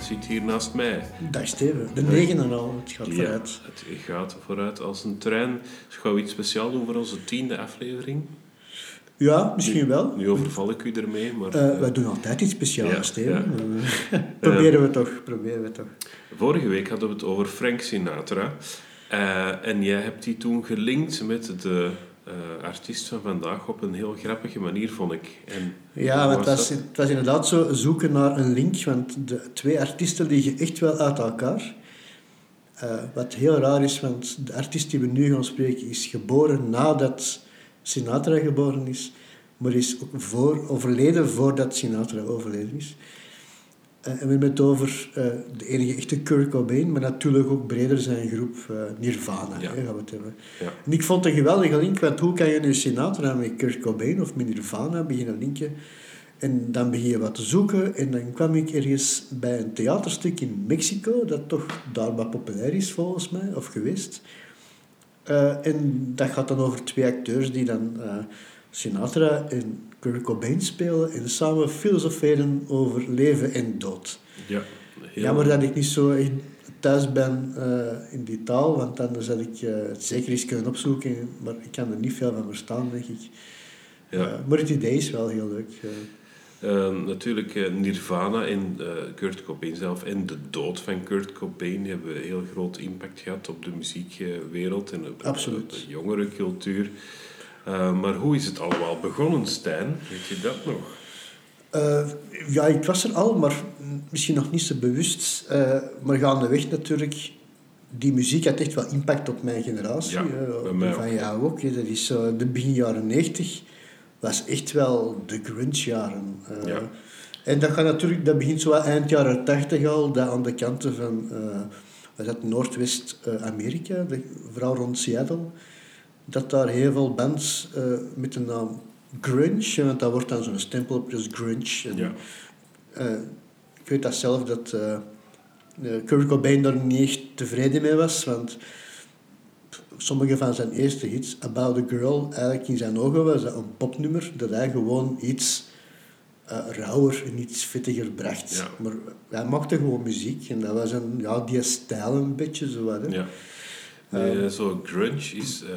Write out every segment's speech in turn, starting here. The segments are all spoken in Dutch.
Stijn zit hier naast mij. Dag Steven, de negende al, het gaat vooruit. het gaat vooruit als een trein. Gaan we iets speciaals doen voor onze tiende aflevering? Ja, misschien wel. Nu overval ik u ermee, maar... Uh, wij doen altijd iets speciaals, ja, Steven. proberen we toch, proberen we toch. Vorige week hadden we het over Frank Sinatra. Uh, en jij hebt die toen gelinkt met de uh, artiest van vandaag op een heel grappige manier, vond ik. En ja, want het was, het was inderdaad zo zoeken naar een link, want de twee artiesten liggen echt wel uit elkaar. Uh, wat heel raar is, want de artiest die we nu gaan spreken is geboren nadat Sinatra geboren is, maar is ook voor, overleden voordat Sinatra overleden is. Uh, en we hebben het over uh, de enige echte Kurt Cobain, maar natuurlijk ook breder zijn groep uh, Nirvana. Ja. Hè, gaan we het hebben. Ja. En ik vond het een geweldige link, want hoe kan je nu Sinatra met Kurt Cobain of met Nirvana beginnen linken? En dan begin je wat te zoeken en dan kwam ik ergens bij een theaterstuk in Mexico, dat toch daar wat populair is volgens mij, of geweest. en dat gaat dan over twee acteurs die dan Sinatra en Kurt Cobain spelen en samen filosoferen over leven en dood. Ja, heel... Jammer dat ik niet zo thuis ben uh, in die taal, want anders had ik uh, het zeker eens kunnen opzoeken, maar ik kan er niet veel van verstaan, denk ik. Ja. Uh, maar het idee is wel heel leuk. natuurlijk, Nirvana en Kurt Cobain zelf en de dood van Kurt Cobain hebben heel groot impact gehad op de muziekwereld en op, op de jongere cultuur. Uh, maar hoe is het allemaal begonnen, Stijn? Weet je dat nog? Uh, ja, ik was er al, maar misschien nog niet zo bewust. Uh, maar gaandeweg natuurlijk, die muziek had echt wel impact op mijn generatie. Ja, van jou ook. Dat is de begin jaren 90 was echt wel de grunge-jaren. ja. En dat, gaat natuurlijk, dat begint zo eind jaren 80 al, dat aan de kanten van was dat Noordwest-Amerika, vooral rond Seattle dat daar heel veel bands uh, met de naam grunge, want dat wordt dan zo'n stempel op, dus grunge. En, ja. Uh, ik weet dat zelf dat uh, Kurt Cobain daar niet echt tevreden mee was, want sommige van zijn eerste hits, About a Girl, eigenlijk in zijn ogen was dat een popnummer, dat hij gewoon iets uh, rauwer en iets vettiger bracht. Ja. Maar hij maakte gewoon muziek en dat was een, ja, die stijl een beetje zo wat. Hè. Ja. Uh, zo grunge is uh,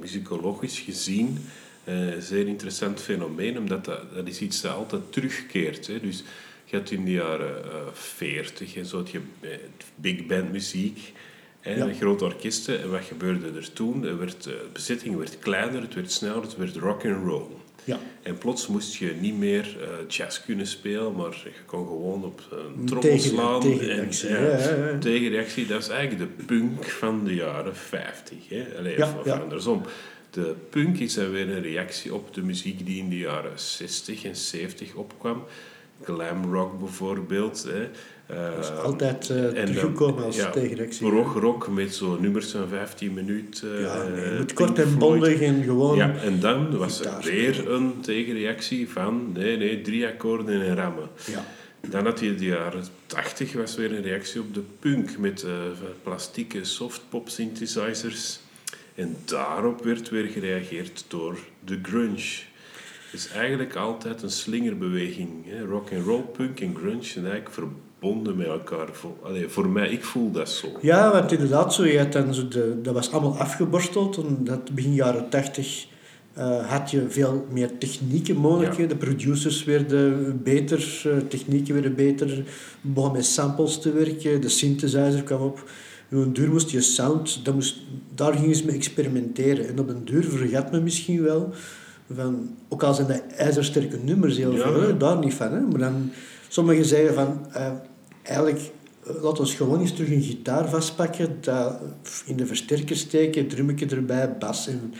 muzikologisch gezien een zeer interessant fenomeen, omdat dat, dat is iets dat altijd terugkeert. Hè. Dus je had in de jaren veertig uh, zo je big band muziek en ja. grote orkesten. En wat gebeurde er toen? Er werd, de bezetting werd kleiner, het werd sneller, het werd rock and roll. Ja. En plots moest je niet meer uh, jazz kunnen spelen, maar je kon gewoon op een trommel slaan. Tegenreactie. En, ja, ja, ja, tegenreactie, dat is eigenlijk de punk van de jaren 50. Hè? Allee, of, andersom. De punk is dan weer een reactie op de muziek die in de jaren 60 en 70 opkwam. Glam rock bijvoorbeeld. Hè? Uh, is altijd uh, als ja, tegenreactie. Rock, rock met zo nummers van 15 minuten. Uh, ja, nee, je moet kort en bondig en gewoon... Ja, en dan was er weer een tegenreactie van nee, nee, drie akkoorden en rammen. Ja. Dan had je de jaren 80 was weer een reactie op de punk met uh, plastieke softpop synthesizers. En daarop werd weer gereageerd door de grunge. Is eigenlijk altijd een slingerbeweging. Hè? Rock and roll, punk en grunge zijn eigenlijk verbonden met elkaar. Allee, voor mij, ik voel dat zo. Ja, want inderdaad, zo, je zo de, dat was allemaal afgeborsteld. En dat begin jaren tachtig uh, had je veel meer technieken mogelijk. De producers werden beter, uh, technieken werden beter. begon met samples te werken, de synthesizer kwam op. En op een duur moest je sound, dat moest, daar gingen ze mee experimenteren. En op een duur vergat men misschien wel van, ook al zijn dat ijzersterke nummers heel veel, daar niet van. Hè, maar dan Sommigen zeggen van, uh, eigenlijk, eh, laat ons gewoon eens terug een gitaar vastpakken, dat in de versterker steken, drummetje erbij, bas en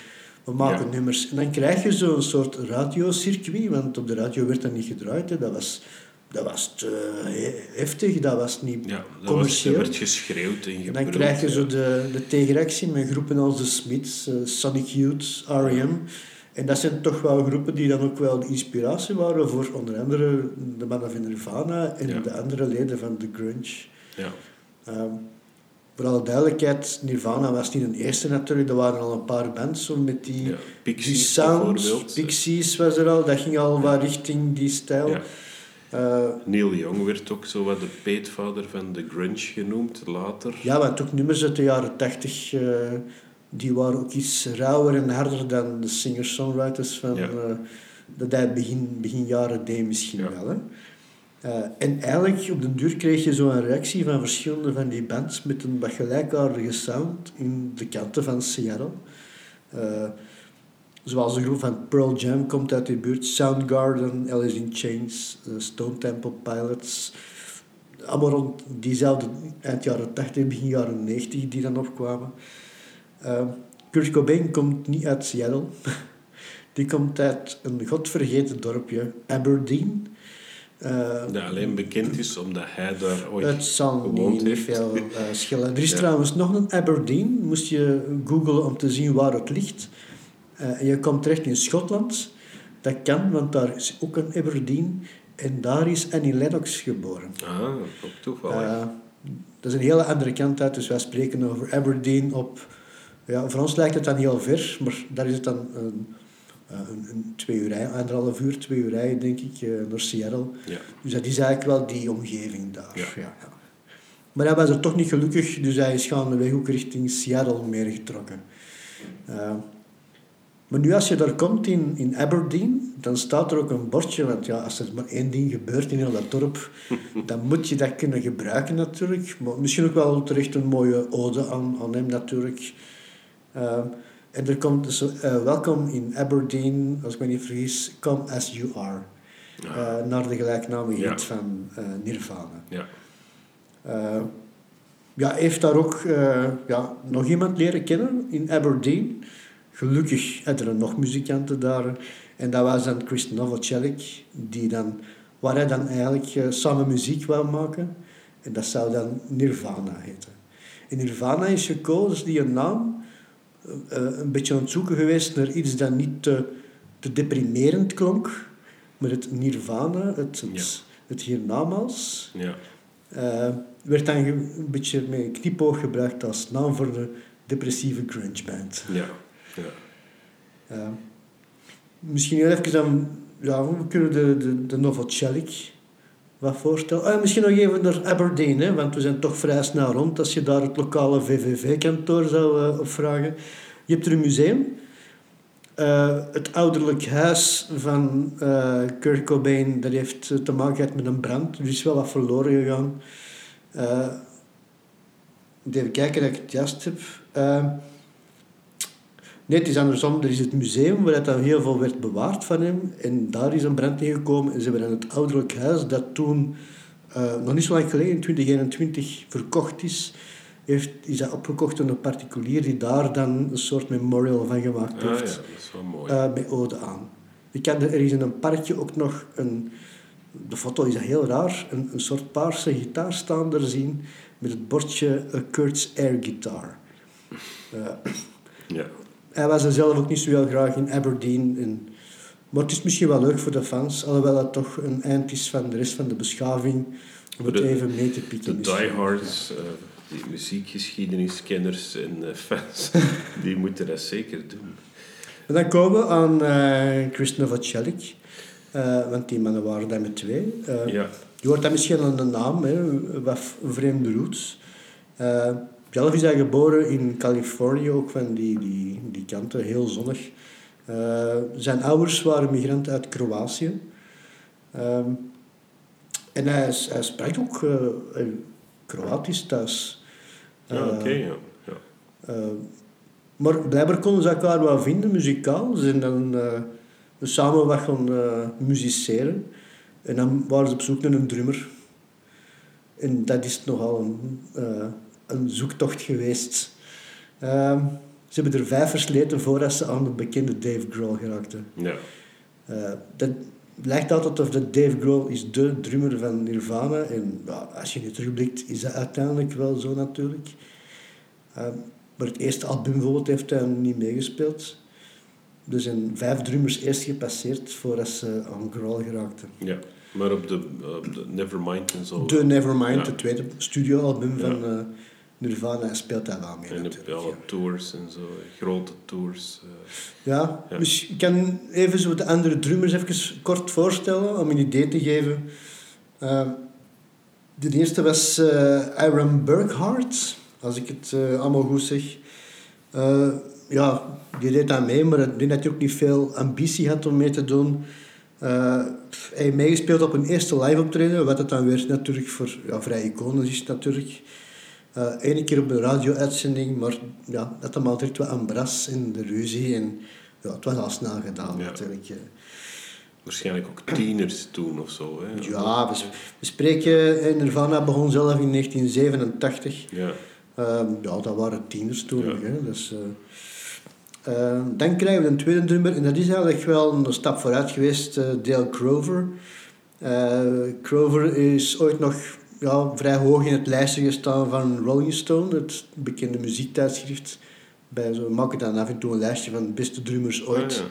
we maken nummers. En dan krijg je zo'n soort radiocircuit, want op de radio werd dat niet gedraaid. Hè. Dat was dat was te heftig, dat was niet ja, dat commercieel. Er werd geschreeuwd en Dan krijg je zo de, de tegenreactie met groepen als de Smiths, uh, Sonic Youth, R.E.M. En dat zijn toch wel groepen die dan ook wel de inspiratie waren voor onder andere de mannen van Nirvana en de andere leden van The Grunge. Ja. Um, voor alle duidelijkheid, Nirvana was niet een eerste natuurlijk. Er waren al een paar bands zo met die, Ja, Pixies die sound. Pixies was er al, dat ging al wat richting die stijl. Ja. Eh, Neil Young werd ook zo wat de peetvader van de grunge genoemd later. ja, want ook nummers uit de jaren tachtig, eh, die waren ook iets rauwer en harder dan de singer-songwriters van... Ja. eh, dat hij begin, begin jaren deed misschien Ja. wel. Hè. Eh, en eigenlijk op den duur kreeg je zo een reactie van verschillende van die bands met een wat gelijkaardige sound in de kanten van Seattle. Eh, zoals de groep van Pearl Jam komt uit die buurt, Soundgarden, Alice in Chains, Stone Temple Pilots. Allemaal rond diezelfde eind jaren 80, begin jaren 90 die dan opkwamen. Eh, Kurt Cobain komt niet uit Seattle. Die komt uit een godvergeten dorpje, Aberdeen. Eh, Dat alleen bekend is omdat hij daar ooit het zal gewoond niet, heeft. veel schelen. Er is Ja. trouwens nog een Aberdeen. Moest je googlen om te zien waar het ligt. Eh, en je komt terecht in Schotland. Dat kan, want daar is ook een Aberdeen. En daar is Annie Lennox geboren. Ah, ook toevallig. Eh, dat is een hele andere kant uit. Dus wij spreken over Aberdeen op... Ja, voor ons lijkt het dan heel ver. Maar daar is het dan een, eh, een, een twee uur rijden. Anderhalf uur, twee uur rijden, denk ik, eh, naar Seattle. ja. Dus dat is eigenlijk wel die omgeving daar. Ja. Ja. Maar hij was er toch niet gelukkig, dus hij is gaandeweg ook richting Seattle meer getrokken. Eh, maar nu als je daar komt in, in Aberdeen, dan staat er ook een bordje, want ja, als er maar één ding gebeurt in heel dat dorp, dan moet je dat kunnen gebruiken natuurlijk. Maar misschien ook wel terecht een mooie ode aan, aan hem natuurlijk. Eh, en er komt dus, eh, welkom in Aberdeen, als ik me niet vergis, come as you are. Eh, naar de gelijknamige Ja. hit van eh, Nirvana. ja. Eh, ja, heeft daar ook ja, nog iemand leren kennen in Aberdeen. Gelukkig hadden er nog muzikanten daar. En dat was dan Chris Novoselic, die dan, waar hij dan eigenlijk samen muziek wou maken. En dat zou dan Nirvana heten. En Nirvana is gekozen, die een naam, een beetje aan het zoeken geweest naar iets dat niet te, te deprimerend klonk. Maar het Nirvana, het, het, het hiernamaals, ja. eh, werd dan een beetje met een knipoog gebruikt als naam voor de depressieve grunge band. ja. ja. Eh, misschien heel even dan, ja, we kunnen de, de, de Novoselic wat voorstellen. Ah, misschien nog even naar Aberdeen, hè, want we zijn toch vrij snel rond als je daar het lokale VVV-kantoor zou eh, opvragen. Je hebt er een museum. Eh, het ouderlijk huis van eh Kurt Cobain, dat heeft te maken met een brand. Er is wel wat verloren gegaan. Even kijken dat ik het juist heb. Nee, het is andersom. Er is het museum waar dat heel veel werd bewaard van hem. En daar is een brand in gekomen. En ze hebben dan het ouderlijk huis dat toen, eh, nog niet zo lang geleden, in 2021, verkocht is. Heeft, is dat opgekocht door een particulier die daar dan een soort memorial van gemaakt Ah, ja, heeft. dat is wel mooi. Eh, met ode aan. Je kan er, er is in een parkje ook nog een... De foto is heel raar. Een, een soort paarse gitaarstaander zien met het bordje eh, Kurt's Air Guitar. Ja. Hij was er zelf ook niet zo heel graag in Aberdeen. En, maar het is misschien wel leuk voor de fans, alhoewel het toch een eind is van de rest van de beschaving. Om het de- even mee te pikken. De Dus, diehards, eh die muziekgeschiedenniskenners en eh, fans, die moeten dat zeker doen. En dan komen we aan eh Chris Novoselic. Eh, want die mannen waren daar met twee. Ja, Je hoort dat misschien aan de naam, hè, wat vreemde roots. Zelf is hij geboren in Californië, ook van die, die, die kanten, heel zonnig. Eh, zijn ouders waren migranten uit Kroatië. Ehm, en hij, hij sprak ook eh, Kroatisch thuis. ja Eh, oké. ja. Ja. maar blijkbaar konden ze elkaar wel vinden, muzikaal. Ze zijn dan samen wat gaan musiceren. En dan waren ze op zoek naar een drummer. En dat is nogal een, een zoektocht geweest. Ehm, ze hebben er vijf versleten voordat ze aan de bekende Dave Grohl geraakten. ja. Eh, dat lijkt altijd of dat Dave Grohl is de drummer van Nirvana. En als je nu terugblikt, is dat uiteindelijk wel zo natuurlijk. Eh, maar het eerste album bijvoorbeeld heeft hij niet meegespeeld. Er zijn vijf drummers eerst gepasseerd voordat ze aan Grohl geraakten. ja. Maar op de, op de Nevermind en zo. De Nevermind, Ja. het tweede studioalbum van, eh, Nirvana speelt daar wel mee En de natuurlijk. alle ja. tours en zo, grote tours. eh. Ja, Ja. dus ik kan even zo de andere drummers even kort voorstellen om een idee te geven. Eh, de eerste was eh Aaron Burkhardt, als ik het eh, allemaal goed zeg. Ja, die deed daar mee, maar ik denk dat hij ook niet veel ambitie had om mee te doen. Eh, hij heeft meegespeeld op een eerste live optreden, wat het dan weer natuurlijk voor ja, vrij iconisch is natuurlijk. Eén keer op een radio-uitzending, maar ja, dat altijd wat aan bras in de ruzie. En ja, het was al snel gedaan Ja. natuurlijk. eh. Waarschijnlijk ook tieners toen of zo. Hè? Ja, we, we spreken, eh, Nirvana begon zelf in 1987. Ja. Ehm, ja, dat waren tieners toen Ja. Hè. Dus, eh, eh, dan krijgen we een tweede drummer, en dat is eigenlijk wel een stap vooruit geweest, eh, Dale Crover. Eh, Crover is ooit nog ja, vrij hoog in het lijstje gestaan van Rolling Stone, het bekende muziektijdschrift. Bij zo maken dan af en toe een lijstje van de beste drummers ooit. Ah, ja.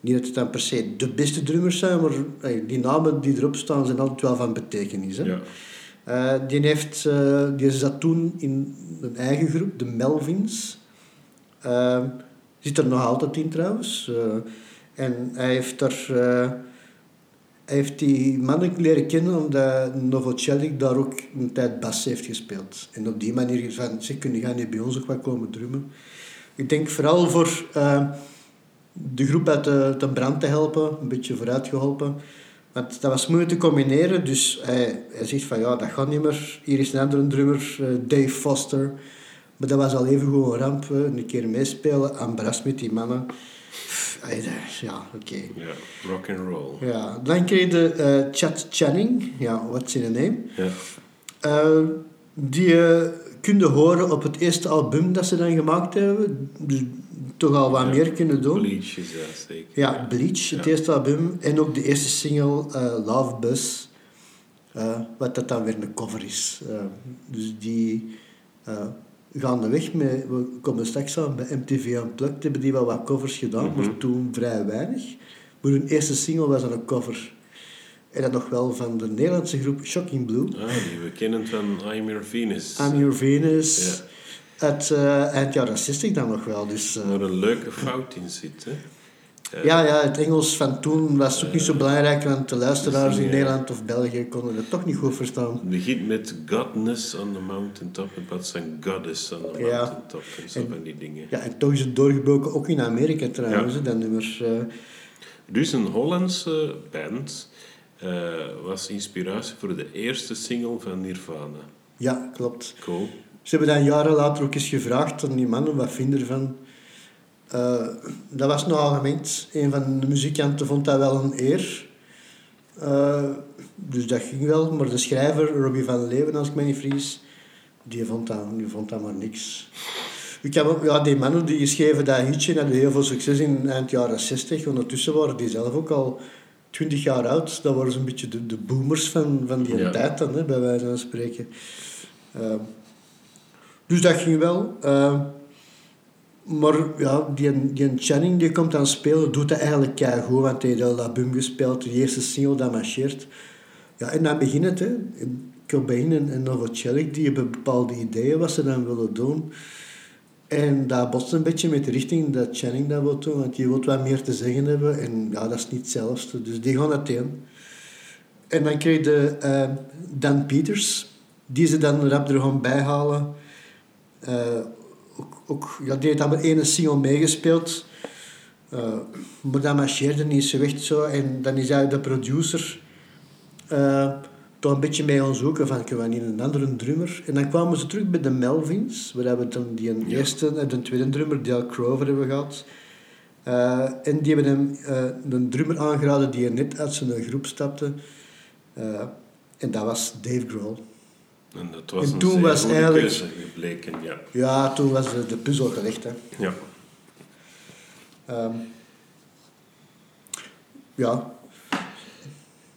Niet dat het dan per se de beste drummers zijn, maar eh, die namen die erop staan zijn altijd wel van betekenis. Hè? Ja. Eh, die, heeft, eh, die zat toen in een eigen groep, de Melvins. Eh, zit er nog altijd in trouwens. En hij heeft, daar, heeft die mannen leren kennen omdat Novoselic daar ook een tijd bas heeft gespeeld. En op die manier van, ze kunnen gaan hier bij ons ook wat komen drummen. Ik denk vooral voor eh, de groep uit de, de brand te helpen, een beetje vooruit geholpen. Want dat was moeilijk te combineren, dus hij, hij zegt van ja, dat gaat niet meer. Hier is een andere drummer, eh, Dave Foster. Maar dat was al even gewoon een ramp, eh, een keer meespelen, aan bras met die mannen. Ja, oké. ja, rock and roll. Ja, dan kreeg je eh, Chad Channing, ja, what's in a name. Ja. Eh, die eh je horen op het eerste album dat ze dan gemaakt hebben. Dus toch al wat Ja. meer kunnen doen. Bleach is dat zeker. Ja, Bleach, het eerste album. En ook de eerste single, Love Bus. wat dat dan weer een cover is. Dus die eh gaan de weg met... We komen straks aan bij MTV Unplugged. Hebben die wel wat covers gedaan, Mhm. maar toen vrij weinig. Maar hun eerste single was dan een cover. En dat nog wel van de Nederlandse groep Shocking Blue. Ah, die we kennen van I'm Your Venus. I'm Your Venus. Ja. Uit eh, eind jaren 60 dan nog wel. Dus, eh, Waar een leuke fout in zit. Hè? Eh, Ja, ja, het Engels van toen was ook niet zo belangrijk, want de luisteraars in. Nederland of België konden het toch niet goed verstaan. Het begint met Godness on the mountaintop in plaats van Goddess on the Ja. mountaintop. En zo En- van die dingen. Ja, en toch is het doorgebroken, ook in Amerika trouwens, dat nummer. eh. Dus een Hollandse band eh, was inspiratie voor de eerste single van Nirvana. ja, klopt. Cool. Ze hebben dan jaren later ook eens gevraagd aan die mannen, wat vinden ervan? Eh dat was nogal gemengd. Een van de muzikanten vond dat wel een eer. Eh, dus dat ging wel. Maar de schrijver, Robbie van Leeuwen, als ik me niet vergis, die vond dat, die vond dat maar niks. Ik heb ook, ja, die mannen die schreven dat hitje hadden heel veel succes in eind jaren 60. Ondertussen waren die zelf ook al 20 jaar oud. Dat waren zo'n beetje de, de boomers van, van die Ja. tijd dan, hè, bij wijze van spreken. Eh, dus dat ging wel. Maar ja, die, die Channing die komt aan spelen, doet dat eigenlijk keigoed, want hij heeft al dat album gespeeld, de eerste single dat marcheert. Ja, en dan begint het, hè. Cobain en, en die hebben bepaalde ideeën wat ze dan willen doen. En dat botst een beetje met de richting dat Channing dat wil doen, want die wil wat meer te zeggen hebben. En ja, dat is niet hetzelfde, dus die gaan uiteen. En dan kreeg je eh, Dan Peters, die ze dan rap er gewoon bijhalen. Eh, ook, ook, ja, die heeft dan maar één single meegespeeld. Eh, maar dat marcheerde niet zo echt zo. En dan is eigenlijk de producer eh, toch een beetje mee gaan zoeken van, kunnen we niet een andere drummer? En dan kwamen ze terug bij de Melvins, waar we dan die een Ja. eerste en de tweede drummer, Dale Crover, hebben gehad. Eh, en die hebben hem eh, een drummer aangeraden die er net uit zijn groep stapte. Eh, en dat was Dave Grohl. En dat was En toen was eigenlijk- gebleken, ja. Ja, toen was de, de puzzel gelegd. Hè. ja. Ehm, ja,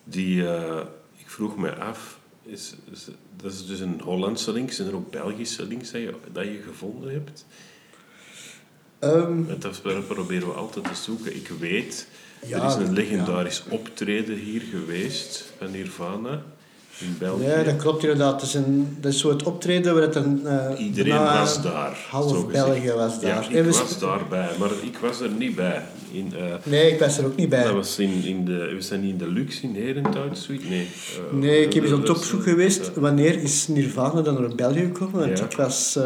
Die, eh, ik vroeg me af, is, is- dat is dus een Hollandse link, zijn er ook Belgische links dat je, dat je gevonden hebt? Want dat proberen we altijd te zoeken. Ik weet, Ja, er is een ja. legendarisch optreden hier geweest van Nirvana. In België. Ja, dat klopt inderdaad. Dat is, een, dat is zo het optreden waar het een... Uh, Iedereen was daar. Half België was daar. Ja, ik was daarbij, maar ik was er niet bij. In, eh, Nee, ik was er ook niet bij. dat was in, in de, we zijn niet in de luxe in Herenthout Suite? Nee. eh, Nee, ik heb eens het opzoeken eh, geweest. Wanneer is Nirvana dan naar België gekomen? Want Ja. ik was...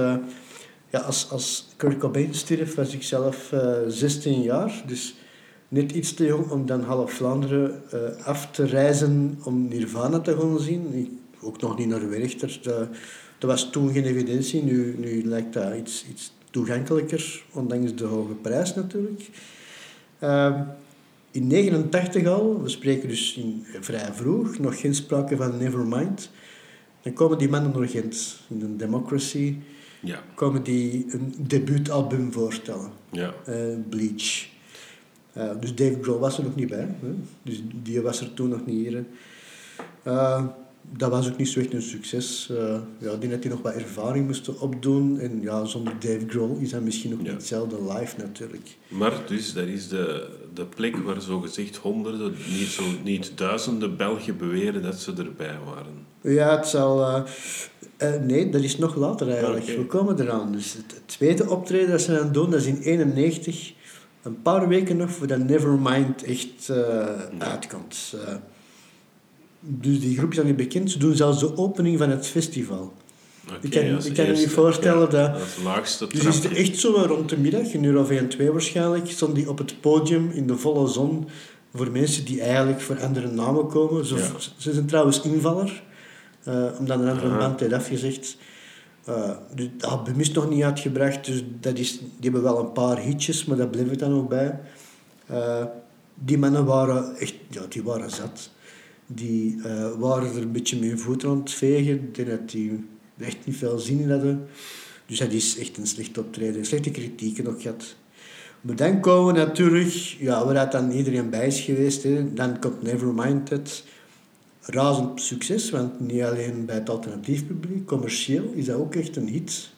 ja, als, als Kurt Cobain stierf, was ik zelf eh 16 jaar. Dus net iets te jong om dan half Vlaanderen eh, af te reizen om Nirvana te gaan zien. Ik, ook nog niet naar Werchter. Dat, dat was toen geen evidentie. Nu, nu lijkt dat iets, iets toegankelijker, ondanks de hoge prijs natuurlijk. Ehm, in 89 al, we spreken dus in, vrij vroeg, nog geen sprake van Nevermind. Dan komen die mannen naar Gent, in een democracy, Ja, komen die een debuutalbum voorstellen, ja. eh, Bleach. Eh, dus Dave Grohl was er nog niet bij, hè? dus die was er toen nog niet hier. Eh, dat was ook niet zo echt een succes. Eh, ja, denk dat die nog wat ervaring moesten opdoen. En ja, zonder Dave Grohl is dat misschien nog Ja. niet hetzelfde live natuurlijk. Maar dus, dat is de, de plek waar zogezegd honderden, niet, zo, niet duizenden Belgen beweren dat ze erbij waren. Ja, het zal... nee, dat is nog later eigenlijk. Oké. We komen eraan. Dus het, het tweede optreden dat ze gaan doen, dat is in 91. Een paar weken nog voordat Nevermind echt eh, uitkomt. Eh, dus die groep is al niet bekend. Ze doen zelfs de opening van het festival. Ik kan- ik kan eerste. niet voorstellen dat- Dat is het laagste Dus is het echt zo rond de middag, een uur of 1, 2 waarschijnlijk, stond die op het podium in de volle zon voor mensen die eigenlijk voor andere namen komen. Zo, Ja. Ze zijn trouwens invaller, eh, omdat een andere band heeft afgezegd. Eh dus het album nog niet uitgebracht, dus dat is, die hebben wel een paar hitjes, maar dat bleef het dan ook bij. Eh, die mannen waren echt, ja, die waren zat. Die eh, waren er een beetje met hun voeten aan het vegen. Ik dat die echt niet veel zin in hadden. Dus dat is echt een slecht optreden. Slechte kritieken ook gehad. Maar dan komen we natuurlijk, ja, waar dat dan iedereen bij is geweest, hè, dan komt Nevermind het. Razend succes, want niet alleen bij het alternatief publiek, commercieel is dat ook echt een hit.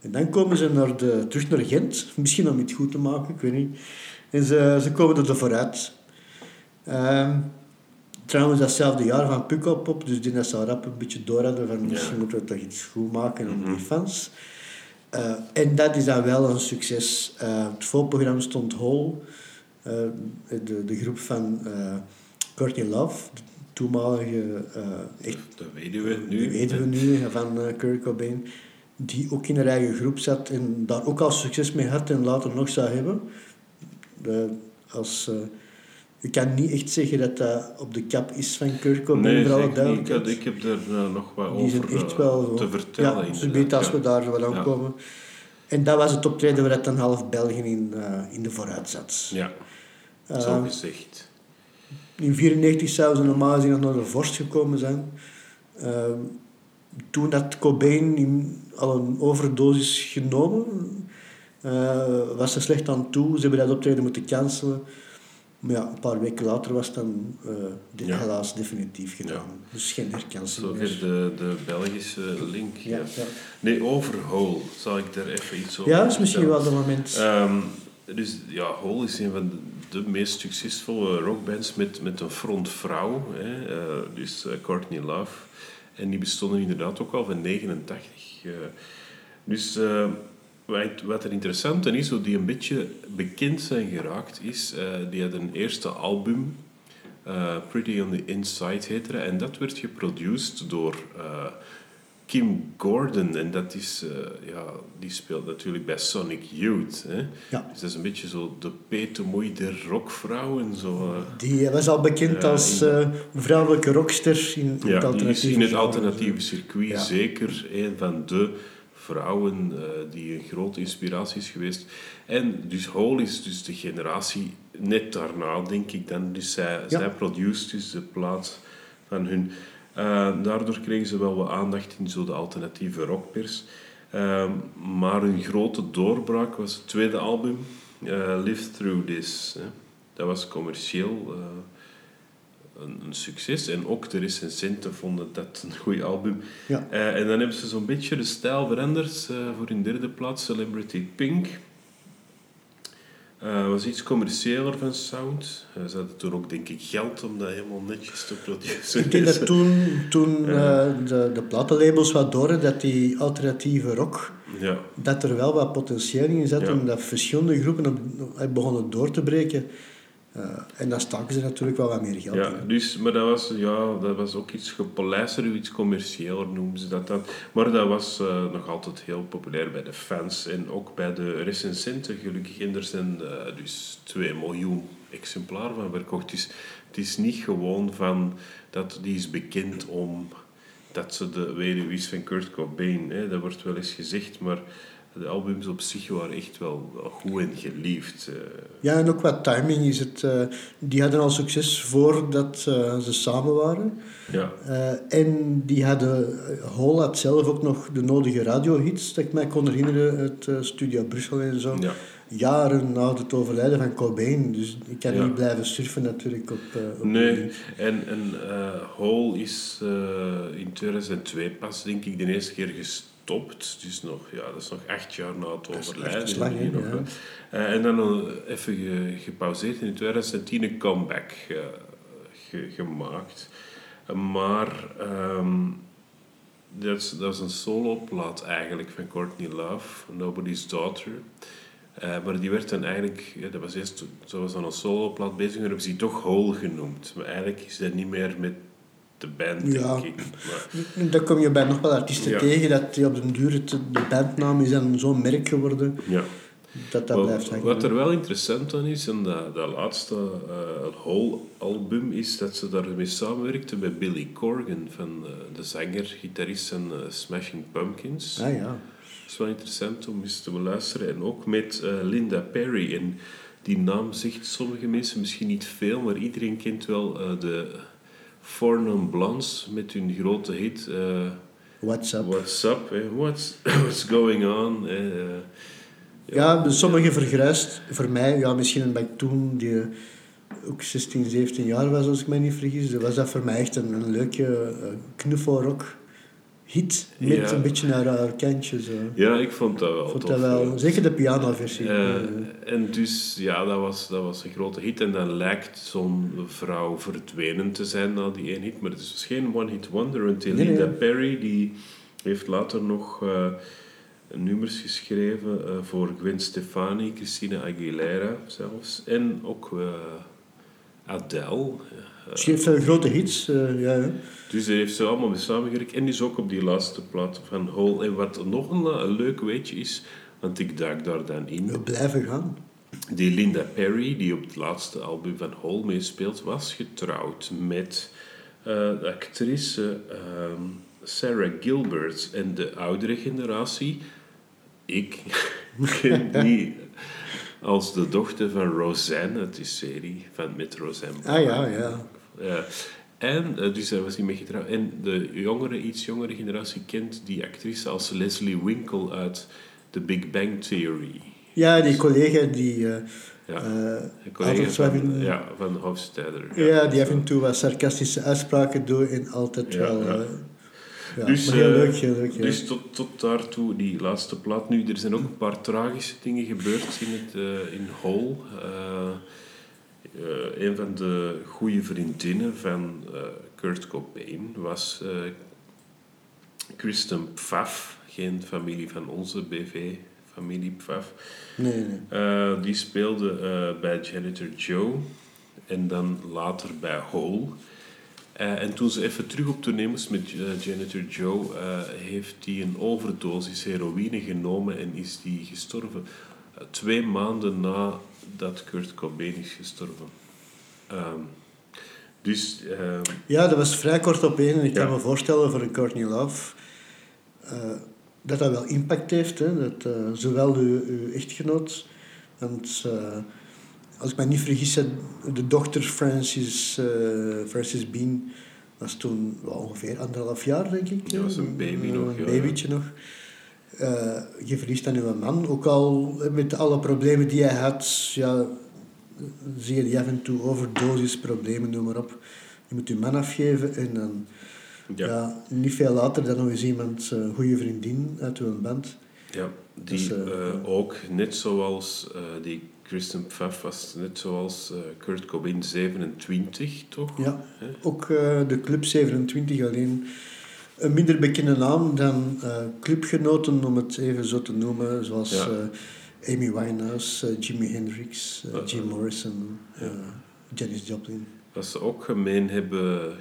En dan komen ze naar de, terug naar Gent, misschien om iets goed te maken, ik weet niet. En ze, ze komen er vooruit. Ehm, trouwens, datzelfde jaar van Pukkelpop, dus die dat al rap een beetje door hadden van misschien moeten we toch iets goed maken om die fans. Eh, en dat is dan wel een succes. Eh, het voorprogramma stond Hall, eh, de, de groep van Courtney Love, toenmalige eh, echt Dat weten we nu. dat weten we nu van eh Kurt Cobain, die ook in haar eigen groep zat en daar ook al succes mee had en later nog zou hebben. De, als, eh, je kan niet echt zeggen dat dat op de kap is van Kurt Cobain, Nee, voor alle zeker niet. Ik, ik heb er eh, nog wat Die over echt eh, wel te vertellen. Ja, weten als we daar wat aan Ja. komen. En dat was het optreden waar het dan half België in, eh, in de vooruit zat. Ja, Eh, zo gezegd. In 1994 zouden ze normaal gezien nog naar de vorst gekomen zijn. Ehm, toen had Cobain in- al een overdosis genomen. eh, was ze slecht aan toe. Ze hebben dat optreden moeten cancelen. Maar ja, een paar weken later was dan de, Ja. helaas definitief gedaan. Ja. Dus geen herkanseling Zover meer. de, de Belgische link. Ja. Nee, over Hole. Zal ik daar even iets over ja, dat is misschien wel het moment. Ehm, dus ja, Hole is een van de, de meest succesvolle rockbands met, met een frontvrouw. Hè, eh, dus eh, Courtney Love. En die bestonden inderdaad ook al van 89. eh. dus wat, er interessant aan is, hoe die een beetje bekend zijn geraakt, is... die had een eerste album... Pretty on the Inside heette. En dat werd geproduced door Kim Gordon. En dat is, eh, ja, die speelt natuurlijk bij Sonic Youth. Hè? Ja. Dus dat is een beetje zo de petemoei der rockvrouw en zo. eh. Die was al bekend Ja, als eh, vrouwelijke rockster in, in het Ja, die is alternatieve in het alternatieve circuit Ja. zeker een van de vrouwen eh, die een grote inspiratie is geweest. En dus Hole is dus de generatie net daarna, denk ik dan. Dus zij, Ja. zij produceert dus de plaat van hun. Eh, daardoor kregen ze wel wat aandacht in zo de alternatieve rockpers. Ehm, maar hun grote doorbraak was het tweede album, eh, Live Through This. Hè. Dat was commercieel eh, een, een succes. En ook de recensenten vonden dat een goed album. Ja. En dan hebben ze zo'n beetje de stijl veranderd voor hun derde plaats, Celebrity Pink. Uh, was iets commerciëler van sound. Uh, ze hadden toen ook, denk ik, geld om dat helemaal netjes te produceren. Ik denk dat toen, toen uh, de, de platenlabels wat door dat die alternatieve rock, ja. dat er wel wat potentieel in zat, ja. omdat verschillende groepen op, begonnen door te breken. Uh, en dan staken ze natuurlijk wel wat meer geld ja, in. Dus, maar dat was, ja, dat was ook iets gepolijster, iets commerciëler noemen ze dat dan. Maar dat was uh, nog altijd heel populair bij de fans en ook bij de recensenten. Gelukkig, en er zijn uh, dus 2 miljoen exemplaren van verkocht. Dus het is niet gewoon van dat die is bekend om dat ze de weduwe is van Kurt Cobain. Hè. Dat wordt wel eens gezegd, maar de albums op zich waren echt wel goed en geliefd. Ja, en ook wat timing is het. Uh, die hadden al succes voordat uh, ze samen waren. Ja. Uh, en die hadden, Hall had zelf ook nog de nodige radiohits, dat ik mij kon herinneren, uit Studio Brussel en zo. Ja. Jaren na het overlijden van Cobain. Dus ik kan ja. niet blijven surfen natuurlijk op... op nee, en, en Hall is in 2002 pas, denk ik, de eerste keer gestopt gestopt. Dus nog, ja, dat is nog acht jaar na het overlijden. Lang, he, nog, ja. uh, en dan even ge, gepauzeerd in 2010 een comeback ge, gemaakt. maar um, dat, is, dat is een solo-plaat eigenlijk van Courtney Love, Nobody's Daughter. Uh, maar die werd dan eigenlijk, ja, dat was eerst, zo was dan een solo-plaat bezig, maar hebben ze die toch Hole genoemd. Maar eigenlijk is dat niet meer met de band, ja. denk ik. Maar, Dan kom je bij nog wel artiesten ja. tegen dat die op den duur het, de bandnaam is dan zo'n merk geworden. Ja. Dat dat wat, blijft hangen. Wat er wel interessant aan is, en dat, dat laatste uh, Hole album, is dat ze daarmee samenwerkte met Billy Corgan, van uh, de zanger, gitarist van uh, Smashing Pumpkins. Ah ja. Dat is wel interessant om eens te beluisteren. En ook met Linda Perry. En die naam zegt sommige mensen misschien niet veel, maar iedereen kent wel de Four Non Blondes met hun grote hit uh, What's Up. What's Up, eh? what's, what's Going On. Eh? ja, ja sommige vergruist. Voor mij, ja, misschien ik toen die ook 16, 17 jaar was, als ik me niet vergis, was dat voor mij echt een, een leuke uh, knuffelrock hit met Ja. een beetje naar haar kantje. Zo. Ja, ik vond dat wel vond dat wel, ja. zeker de pianoversie. Eh, en dus, ja, dat was, dat was een grote hit. En dan lijkt zo'n vrouw verdwenen te zijn na die één hit. Maar het is dus geen one-hit wonder. Want Nee, Linda nee. Perry, die heeft later nog eh, nummers geschreven eh, voor Gwen Stefani, Christina Aguilera zelfs. En ook Adele. Ze heeft grote hits, ja. Dus daar heeft ze allemaal mee samengewerkt. En dus ook op die laatste plaat van Hole. En wat nog een, een leuk weetje is, want ik duik daar dan in. We blijven gaan. Die Linda Perry, die op het laatste album van Hole meespeelt, was getrouwd met eh, de actrice ehm, Sarah Gilbert. En de oudere generatie, ik, ken die als de dochter van Roseanne uit die serie van met Roseanne. Ah ja, ja. Ja. En, eh, dus daar was hij mee getrouwd. En de jongere, iets jongere generatie kent die actrice als Leslie Winkle uit The Big Bang Theory. Ja, die collega die... eh, Ja. eh, collega van, in- ja, van Hofstadter. ja, die af en toe wat sarcastische uitspraken doet en altijd Ja, wel... ja. ja, Dus, heel leuk, heel leuk. Ja. Dus tot, tot daartoe die laatste plaat. Nu, er zijn ook een paar tragische dingen gebeurd in, het, in Hole. Eh, eh, een van de goede vriendinnen van eh, Kurt Cobain was eh, Kristen Pfaff. Geen familie van onze BV, familie Pfaff. nee, nee. Eh, die speelde eh, bij Janitor Joe en dan later bij Hole. Eh, en toen ze even terug op tournee moest met eh, Janitor Joe, eh, heeft hij een overdosis heroïne genomen en is die gestorven. Eh, twee maanden nadat Kurt Cobain is gestorven. Ehm, dus ehm, Ja, dat was vrij kort op één. En ik Ja. kan me voorstellen voor een Courtney Love eh, dat dat wel impact heeft. Hè? Dat, eh, zowel uw, uw echtgenoot, want eh, als ik me niet vergis, de dochter Francis, Francis Bean was toen wel ongeveer anderhalf jaar, denk ik. Ja, was een baby nog, Een ja, babytje nog. Eh, je verliest dan uw man, ook al met alle problemen die hij had, ja, zie je die af en toe overdosisproblemen, noem maar op. Je moet je man afgeven en dan, ja, ja. niet veel later dan nog eens iemand, eh, een goede vriendin uit uw band. Ja, die Dus, eh, eh, ook, net zoals eh, die Kristen Pfaff was net zoals uh, Kurt Cobain 27, toch? Ja, ook uh, de Club 27 alleen een minder bekende naam dan uh, clubgenoten, om het even zo te noemen, zoals ja. Amy Winehouse, Jimi Hendrix, Jim Morrison, ja. Janis Joplin. Wat ze ook gemeen hebben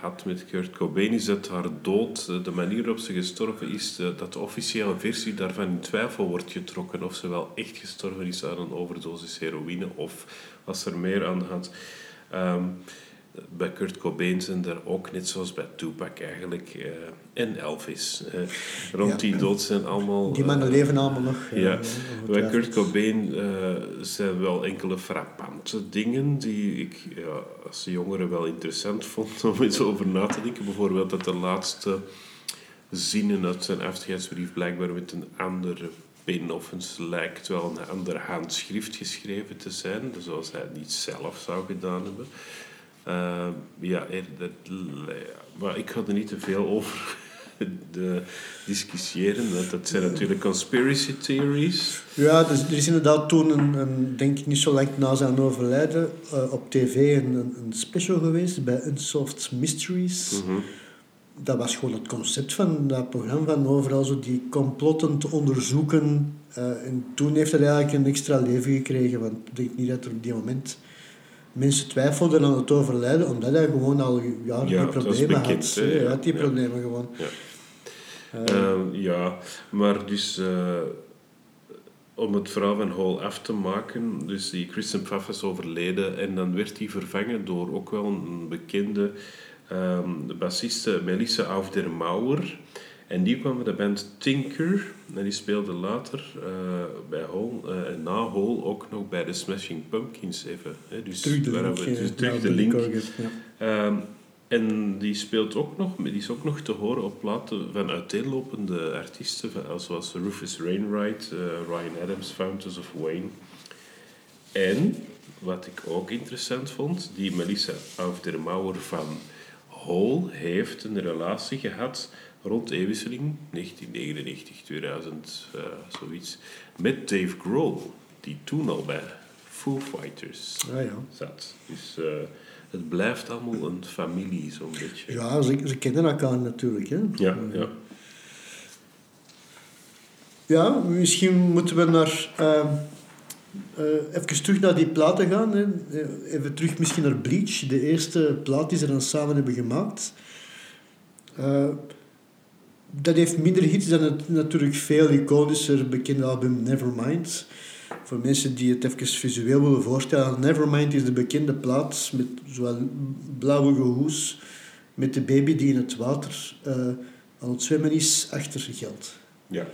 had met Kurt Cobain is dat haar dood, de manier waarop ze gestorven is, dat de officiële versie daarvan in twijfel wordt getrokken of ze wel echt gestorven is aan een overdosis heroïne of was er meer aan de hand. Um, bij Kurt Cobain zijn er ook, net zoals bij Tupac eigenlijk, uh, en Elvis. Uh, rond die dood zijn allemaal... Die mannen uh, leven allemaal nog. ja, bij Kurt Cobain zijn wel enkele frappante dingen die ik ja, als jongere wel interessant vond om eens over na te denken. Bijvoorbeeld dat de laatste zinnen uit zijn afscheidsbrief blijkbaar met een andere pen of een lijkt wel een ander handschrift geschreven te zijn, zoals hij het niet zelf zou gedaan hebben. Uh, ja, dat, maar ik ga er niet te veel over de, discussiëren. Dat, dat zijn natuurlijk conspiracy theories. Ja, dus er is inderdaad toen, een, een, denk ik niet zo lang na zijn overlijden, uh, op tv een, een special geweest bij Unsolved Mysteries. Mm -hmm. Dat was gewoon het concept van dat programma, van overal zo die complotten te onderzoeken. Uh, en toen heeft het eigenlijk een extra leven gekregen, want ik denk niet dat er op die moment mensen twijfelden aan het overlijden, omdat hij gewoon al jaren ja, die problemen had. Hij had die problemen gewoon. Ja. Uh, ja, maar dus uh, om het verhaal van Hall af te maken, dus die Christian Pfaff is overleden en dan werd hij vervangen door ook wel een bekende um, bassiste Melissa Auf der Mauer. En die kwam met de band Tinker. En die speelde later uh, bij Hole, uh, en na Hole ook nog bij de Smashing Pumpkins even. Hè. Dus terug de link. We, dus terug de link. ja. um, en die speelt ook nog, die is ook nog te horen op platen van uiteenlopende artiesten, zoals Rufus Wainwright, uh, Ryan Adams, Fountains of Wayne. En, wat ik ook interessant vond, die Melissa Auf der Mauer van Hole heeft een relatie gehad rond de eeuwwisseling 1999, 2000, uh, zoiets, met Dave Grohl, die toen al bij Foo Fighters ah, ja. zat. Dus uh, het blijft allemaal een familie, zo'n beetje. Ja, ze, ze kennen elkaar natuurlijk. Hè? Ja, ja. Ja, misschien moeten we naar... Uh, uh, even terug naar die platen gaan. Hè. Even terug misschien naar Bleach. De eerste plaat die ze dan samen hebben gemaakt. Uh, dat heeft minder hits dan het natuurlijk veel iconischer bekende album Nevermind. Voor mensen die het even visueel willen voorstellen, Nevermind is de bekende plaat met zo'n blauwe hoes met de baby die in het water uh, aan het zwemmen is achter geld. Ja.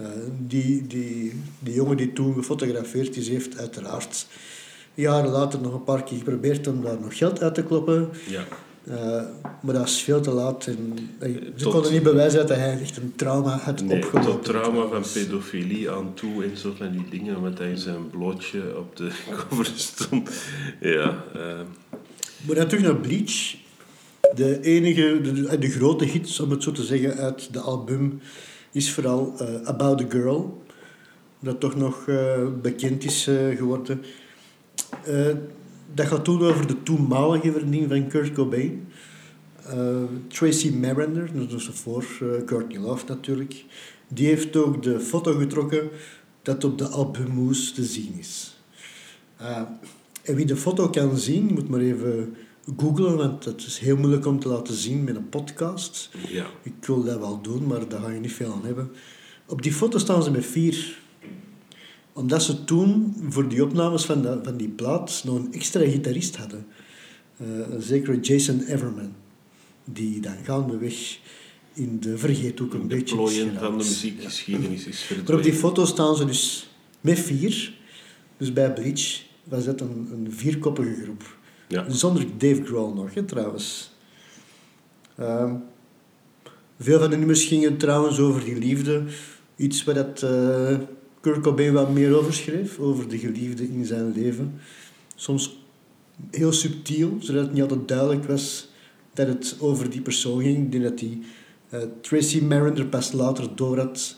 Uh, die, die, die jongen die toen gefotografeerd is, heeft uiteraard jaren later nog een paar keer geprobeerd om daar nog geld uit te kloppen. Ja. Uh, maar dat is veel te laat. En, ze tot, konden niet bewijzen dat hij echt een trauma had nee, opgelopen. Tot trauma van pedofilie aan toe en zo van die dingen, met hij zijn blootje op de cover stond. Ja. Uh. Maar dan terug naar Bleach. De enige, de, de, grote hits, om het zo te zeggen, uit de album is vooral uh, About a Girl. Dat toch nog bekend is geworden dat gaat toen over de toenmalige vriendin van Kurt Cobain. Uh, Tracy Marander, dus voor uh, Courtney Love natuurlijk. Die heeft ook de foto getrokken dat op de albumhoes te zien is. Uh, en wie de foto kan zien, moet maar even googlen, want het is heel moeilijk om te laten zien met een podcast. Ja. Ik wil dat wel doen, maar daar ga je niet veel aan hebben. Op die foto staan ze met vier omdat ze toen voor die opnames van, de, van die plaat nog een extra gitarist hadden. Uh, een zekere Jason Everman. Die dan gaandeweg in de vergeethoek een de beetje plooien van de muziekgeschiedenis is verdwenen. Maar op die foto staan ze dus met vier. Dus bij Bleach was dat een, een vierkoppige groep. Ja. Zonder Dave Grohl nog, hè, trouwens. Uh, veel van de nummers gingen trouwens over die liefde. Iets waar dat... Uh, Kurt Cobain wat meer over schreef, over de geliefde in zijn leven. Soms heel subtiel, zodat het niet altijd duidelijk was dat het over die persoon ging. Ik denk dat die uh, Tracy Marander pas later door had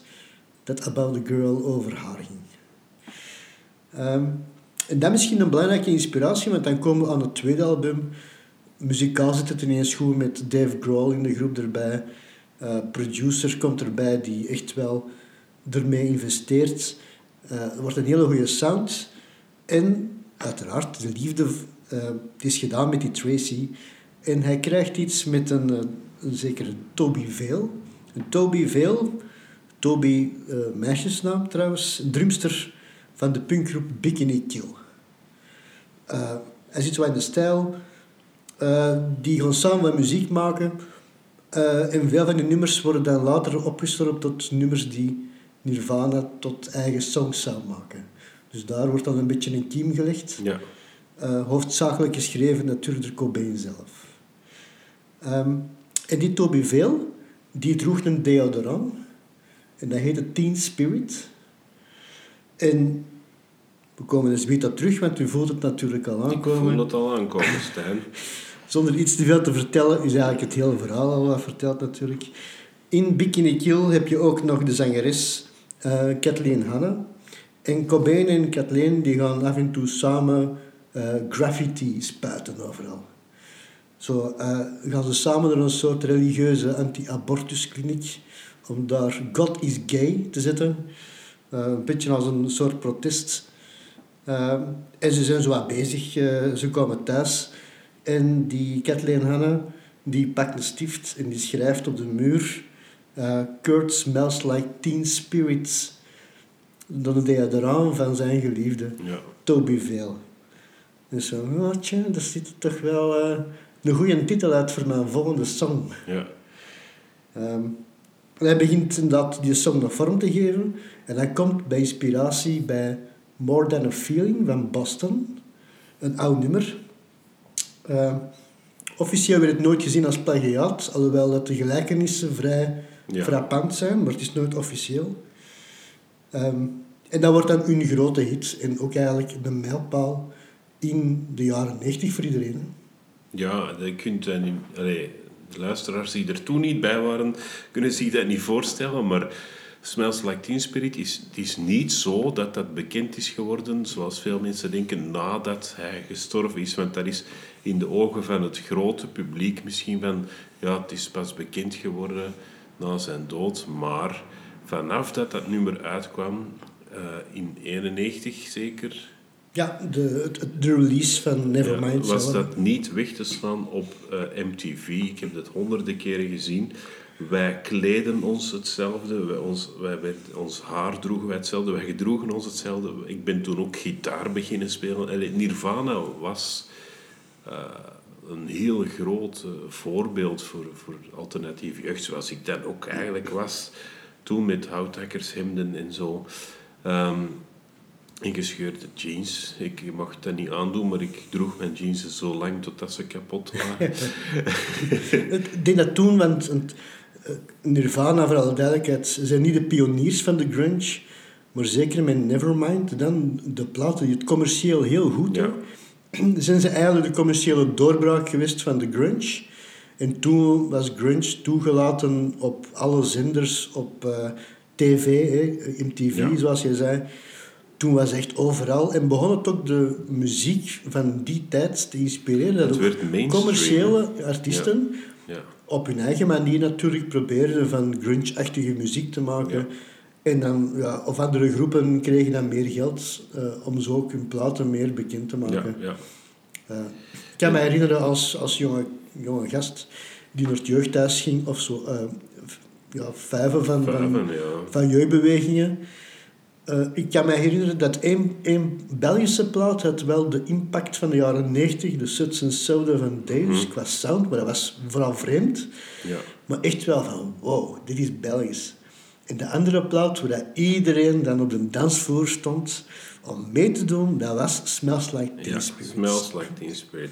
dat About the Girl over haar ging. Ehm, en dat is misschien een belangrijke inspiratie, want dan komen we aan het tweede album. Muzikaal zit het ineens goed met Dave Grohl in de groep erbij. Uh, producer komt erbij die echt wel ermee investeert. Uh, wordt een hele goede sound. En uiteraard, de liefde uh, is gedaan met die Tracy. En hij krijgt iets met een, een zekere Toby Vale. Een Toby Vale, Toby meisjesnaam trouwens, drumster van de punkgroep Bikini Kill. hij zit wel in de stijl. die gaan samen muziek maken uh, en veel van die nummers worden dan later opgestorpt tot nummers die Nirvana tot eigen songs zou maken. Dus daar wordt dan een beetje een kiem gelegd. Ja. Uh, hoofdzakelijk geschreven natuurlijk door Cobain zelf. Um, en die Toby Vale, die droeg een deodorant. En dat heette Teen Spirit. En we komen dus weer op terug, want u voelt het natuurlijk al aankomen. Ik voel het al aankomen, Stijn. zonder iets te veel te vertellen, is eigenlijk het hele verhaal al wat verteld natuurlijk. In Bikini Kill heb je ook nog de zangeres Kathleen Hanna. En Cobain en Kathleen die gaan af en toe samen uh, graffiti spuiten overal. Zo uh, gaan ze samen naar een soort religieuze anti-abortuskliniek om daar God is gay te zetten. een beetje als een soort protest. en ze zijn zo wat bezig. ze komen thuis en die Kathleen Hanna, die pakt een stift en die schrijft op de muur... Uh, Kurt smells like teen spirits. Dat deed deodorant van zijn geliefde, ja. Toby Vale. Dus zo, oh, tja, dat ziet toch wel uh, een goede titel uit voor mijn volgende song. Ja. Um, hij begint inderdaad die song nog vorm te geven. En hij komt bij inspiratie bij More Than a Feeling van Boston. Een oud nummer. Uh, officieel werd het nooit gezien als plagiaat, alhoewel dat de gelijkenissen vrij ja. frappant zijn, maar het is nooit officieel. Um, en dat wordt dan een grote hit en ook eigenlijk een mijlpaal in de jaren 90 voor iedereen. Ja, kunt dat niet... Allee, de luisteraars die er toen niet bij waren, kunnen zich dat niet voorstellen, maar Smells Like Teen Spirit is, het is niet zo dat dat bekend is geworden, zoals veel mensen denken, nadat hij gestorven is. Want dat is in de ogen van het grote publiek misschien van, ja, het is pas bekend geworden na zijn dood. Maar vanaf dat dat nummer uitkwam, uh, in 91 zeker... Ja, de, de release van Nevermind. Ja, was dat niet weg te slaan op uh, eh, MTV. Ik heb dat honderden keren gezien. Wij kleden ons hetzelfde, wij, ons, wij, ons haar droegen wij hetzelfde, wij gedroegen ons hetzelfde. Ik ben toen ook gitaar beginnen spelen. Nirvana was uh, een heel groot uh, voorbeeld voor, voor alternatieve jeugd, zoals ik dan ook eigenlijk was. Toen met houthakkershemden en zo. Um, in gescheurde jeans. Ik mocht dat niet aandoen, maar ik droeg mijn jeans zo lang totdat ze kapot waren. ik denk dat toen, want eh, Nirvana, voor alle duidelijkheid, zijn niet de pioniers van de grunge, maar zeker met Nevermind, dan de platen die het commercieel heel goed ja. zijn ze eigenlijk de commerciële doorbraak geweest van de grunge. En toen was grunge toegelaten op alle zenders, op uh, tv, hè, MTV zoals je zei. Toen was echt overal. En begon het ook de muziek van die tijd te inspireren. Dat het commerciële artiesten ja op hun eigen manier natuurlijk probeerden van grunge-achtige muziek te maken. En dan, ja, of andere groepen kregen dan meer geld uh, om zo ook hun platen meer bekend te maken. Ja, ja. Uh, ik kan me herinneren als, als jonge, jonge gast die naar het jeugdhuis ging of zo. Uh, ja, vijven van, van, van jeugdbewegingen. Ik kan me herinneren dat één, één Belgische plaat had wel de impact van de jaren 90, de Suds en Soda van Davis, mm. qua sound, maar dat was vooral vreemd. Ja. Maar echt wel van, wow, dit is Belgisch. En de andere plaat, waar dat iedereen dan op de dansvloer stond om mee te doen, dat was Smells Like Teen Spirit. Smells Like Teen Spirit.